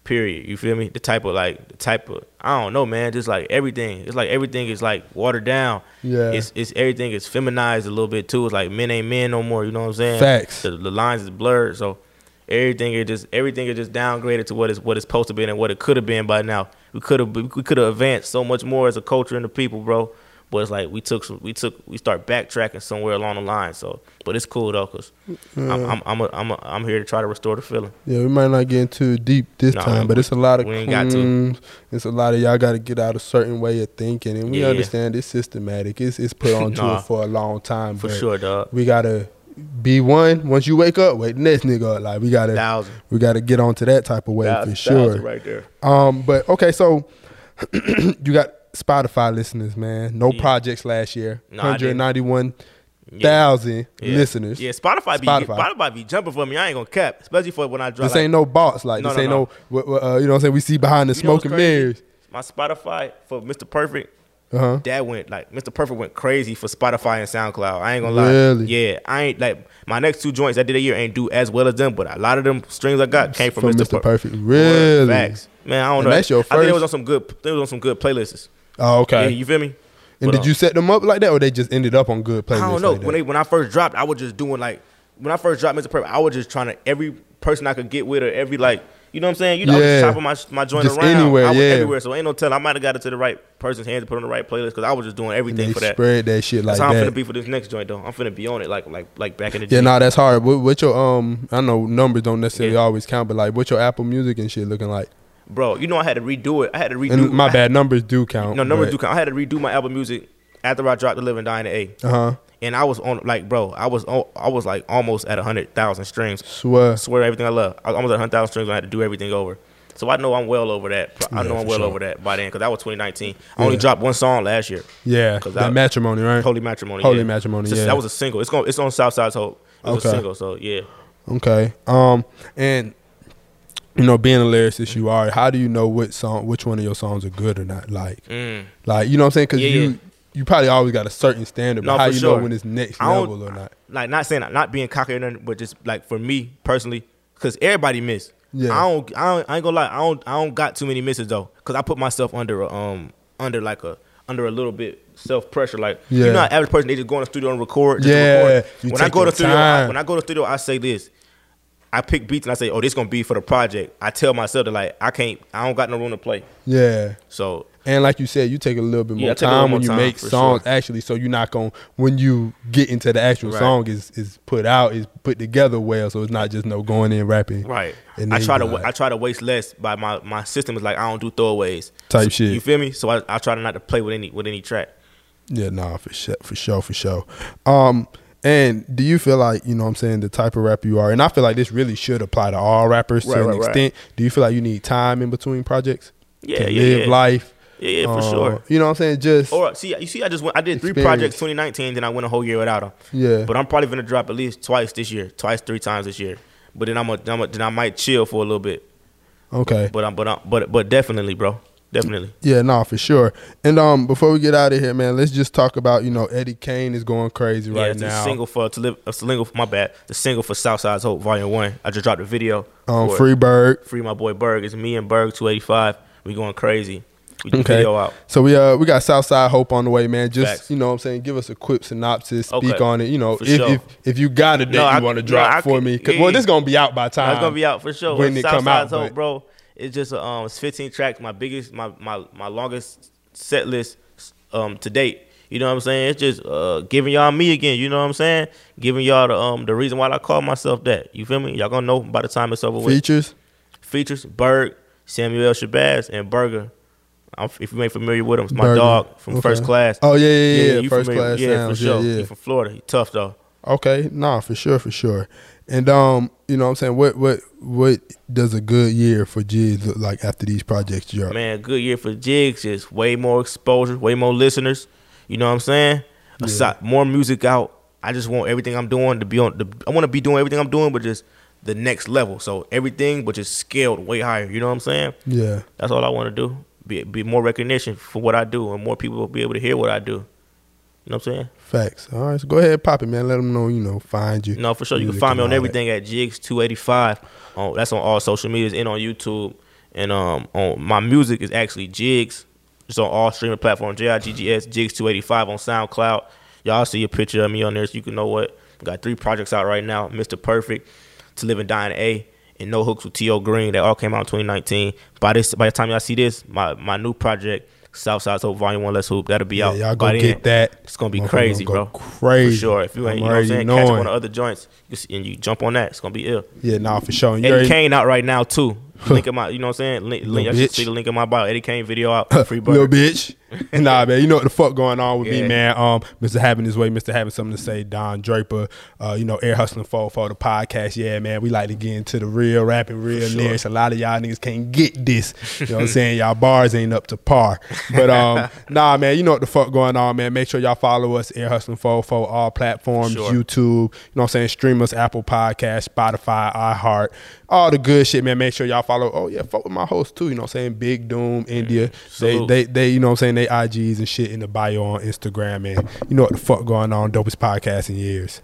Period. You feel me? The type of like the type of I don't know, man. Just like everything. It's like everything is like watered down. Yeah. It's it's everything is feminized a little bit too. It's like men ain't men no more. You know what I'm saying? Facts. The, the lines is blurred. So everything is just everything is just downgraded to what is what it's supposed to be and what it could have been by now. We could have we could have advanced so much more as a culture and the people, bro. But it's like we took some, we took we start backtracking somewhere along the line. So, but it's cool though, cause I'm I'm I'm a, I'm, a, I'm here to try to restore the feeling. Yeah, we might not get too deep this Nah, time, we- but it's a lot of we ain't got to. It's a lot of y'all got to get out a certain way of thinking, and we Yeah. understand it's systematic. It's it's put onto Nah. it for a long time. For sure, dog. we gotta be one. Once you wake up, wait next nigga up. Like we gotta Thousand. we gotta get onto that type of way Thousand- for sure. right there. Um, but okay, so <clears throat> you got Spotify listeners, man. No Yeah. projects last year. No, I Hundred didn't. ninety one Yeah. thousand Yeah. listeners. Yeah, Spotify be Spotify. Be jumping for me. I ain't gonna cap, especially for when I drop. This like, ain't no bots. Like No, this no, ain't no. no. uh, you know what I'm saying? We see behind the You smoke and mirrors. My Spotify for Mr. Perfect. Uh huh. That went like Mr. Perfect went crazy for Spotify and SoundCloud. I ain't gonna lie. Really? Yeah, I ain't like my next two joints I did a year ain't do as well as them, but a lot of them streams I got came from, From Mr. Mr. Per- Perfect. Really? Facts. Man, I don't And know. that's your I think it was on some good. It was on some good playlists. Oh, okay. Yeah, you feel me? and But, did uh, you set them up like that, or they just ended up on good playlists? I don't know. Like when they when I first dropped, I was just doing like when I first dropped Mr. Perfect, I was just trying to every person I could get with or every like you know what I'm saying? You know, I was Yeah. just chopping my my joint Just around. anywhere, I was yeah. everywhere. So ain't no telling. I might have got it to the right person's hands to put on the right playlist because I was just doing everything they for that. spread that shit like That's how I'm that. finna be for this next joint though. I'm finna be on it like like like back in the day. yeah, day. nah, that's hard. What, what your um? I know numbers don't necessarily Yeah. always count, but like, what your Apple Music and shit looking like? Bro, you know I had to redo it. I had to redo. And my bad, numbers do count. No, numbers do count. I had to redo my Apple Music after I dropped the Living Dying to A, Uh huh. and I was on like bro, I was on, I was like almost at hundred thousand streams. Swear. Swear everything I love. I was almost at 100,000 streams. I had to do everything over. So I know I'm well over that. I Yeah, know I'm well sure. over that by then because that was 2019. I only dropped one song last year. Yeah, that I- matrimony, right? Holy Matrimony. Holy yeah. Matrimony, just- yeah. That was a single. It's going. It's on Southside's Hope. It was Okay. a single. So yeah. Okay. Um, and you know, being a lyricist, you are. How do you know which song, which one of your songs are good or not? Like, Mm. like you know what I'm saying? Because Yeah, you yeah. you probably always got a certain standard, but No, how you sure. know when it's next level or not? Like not saying not being cocky or nothing, but just like for me personally, because everybody miss. Yeah. I don't. I don't. I ain't gonna lie. I don't. I don't got too many misses though, because I put myself under a um under like a under a little bit self pressure. Like Yeah. you know, how average person they just go in the studio and record. Yeah, record. When I go to studio, I, when I go to studio, I say this. I pick beats and I say, "Oh, this gonna be for the project." I tell myself that like I can't. I don't got no room to play. Yeah. So And like you said, you take a little bit more a time more when you time, make songs sure. actually, so you're not gonna when you get into the actual Right. song is is put out, is put together well, so it's not just no going in rapping. Right. I try to like- I try to waste less by my my system is like I don't do throwaways Type So- shit. You feel me? So I, I try to not to play with any with any track. Yeah, nah, for sure, for sure, for sure. Um, and do you feel like you know what I'm saying the type of rapper you are, and I feel like this really should apply to all rappers Right, to an right, right. extent. Do you feel like you need time in between projects Yeah, to yeah, live yeah. life? Yeah, yeah, for Uh, sure. You know what I'm saying? Just Or see, you see, I just went. I did three projects 2019, then I went a whole year without them. yeah. But I'm probably gonna drop at least twice this year, twice, three times this year. But then I'm a, I'm a then I might chill for a little bit. okay. But I'm but I'm, but but definitely, bro, definitely. Yeah, no, for sure. And um, before we get out of here, man, let's just talk about you know Eddie Kane is going crazy yeah, right it's now. a single for to live. A single for my bad. The single for Southside's Hope Volume One. I just dropped a video. um, for it. Freeberg. free my boy Berg. It's me and Berg 285. We going crazy. We Okay. video out. So we uh we got Southside Hope on the way, man. Just Facts. you know what I'm saying, give us a quick synopsis, speak Okay. on it. You know, if, sure. if if you got a date No, you want to drop I for could- me. yeah, well, this gonna be out by time. It's gonna be out for sure. when it come out, Hope, bro. It's just um, it's 15 tracks. My biggest, my my my longest set list um to date. You know what I'm saying? It's just uh giving y'all me again. You know what I'm saying? Giving y'all the um the reason why I call myself that. You feel me? Y'all gonna know by the time it's over with. Features. Features Berg, Samuel Shabazz, and Burger. I'm, if you ain't familiar with him, it's my Burger. dog from Okay. First Class. Oh yeah, yeah, yeah. yeah. you First familiar- class Yeah, sounds. for sure. Yeah, He from Florida. He tough though. Okay, nah, for sure, for sure. And um, you know what I'm saying? What what what does a good year for Jigs look like after these projects drop? Man, good year for Jigs. is way more exposure, way more listeners. You know what I'm saying? Aside, more music out. I just want everything I'm doing to be on. The, I want to be doing everything I'm doing, but just the next level. So everything, but just scaled way higher. You know what I'm saying? Yeah. That's all I want to do. Be, be more recognition for what I do, and more people will be able to hear what I do. You know what I'm saying? Facts. All right, so go ahead, pop it, man. Let them know, you know, find you. No, for sure. You can find me on all that. everything at Jigs285. On that's on all social medias and on YouTube. And um on my music is actually Jigs. It's on all streaming platforms. J I G G S Jigs285 on SoundCloud. Y'all see a picture of me on there so you can know what. Got three projects out right now. Mr. Perfect, To Live and Die in A, and No Hooks with T.O. Green. That all came out in 2019. By this by the time y'all see this, my my new project, Southside Hope Volume 1 Let's Hoop, that'll be Yeah, out. y'all go get that. It's gonna be Motherfucker crazy, gonna bro. Crazy. For sure. If you ain't, I'm you know what I'm saying, catch up knowing. on the other joints, and you jump on that, it's gonna be ill. Yeah, nah, for sure. And already- Kane out right now too. Link in my, you know what I'm saying? Link, link, I should see the link in my bio. Eddie Kane video out. Free Little burger. bitch. <laughs> nah, man. You know what the fuck going on with me, man. Um, Mr. Having his way, Mr. Having something to say, Don Draper. Uh, you know, Air Hustling for for the podcast. Yeah, man. We like to get into the real rapping, real sure. lyrics. A lot of y'all niggas can't get this. You know what I'm saying? Y'all bars ain't up to par. But um, <laughs> nah, man. You know what the fuck going on, man. Make sure y'all follow us, Air Hustling for for all platforms, Sure. YouTube. You know what I'm saying? Stream us, Apple Podcast, Spotify, iHeart, all the good shit, man. Make sure y'all follow. Oh yeah, fuck with my host too. You know what I'm saying? Big Doom India. They, they they you know what I'm saying they IGs and shit in the bio on Instagram and you know what the fuck going on dopest podcast in years.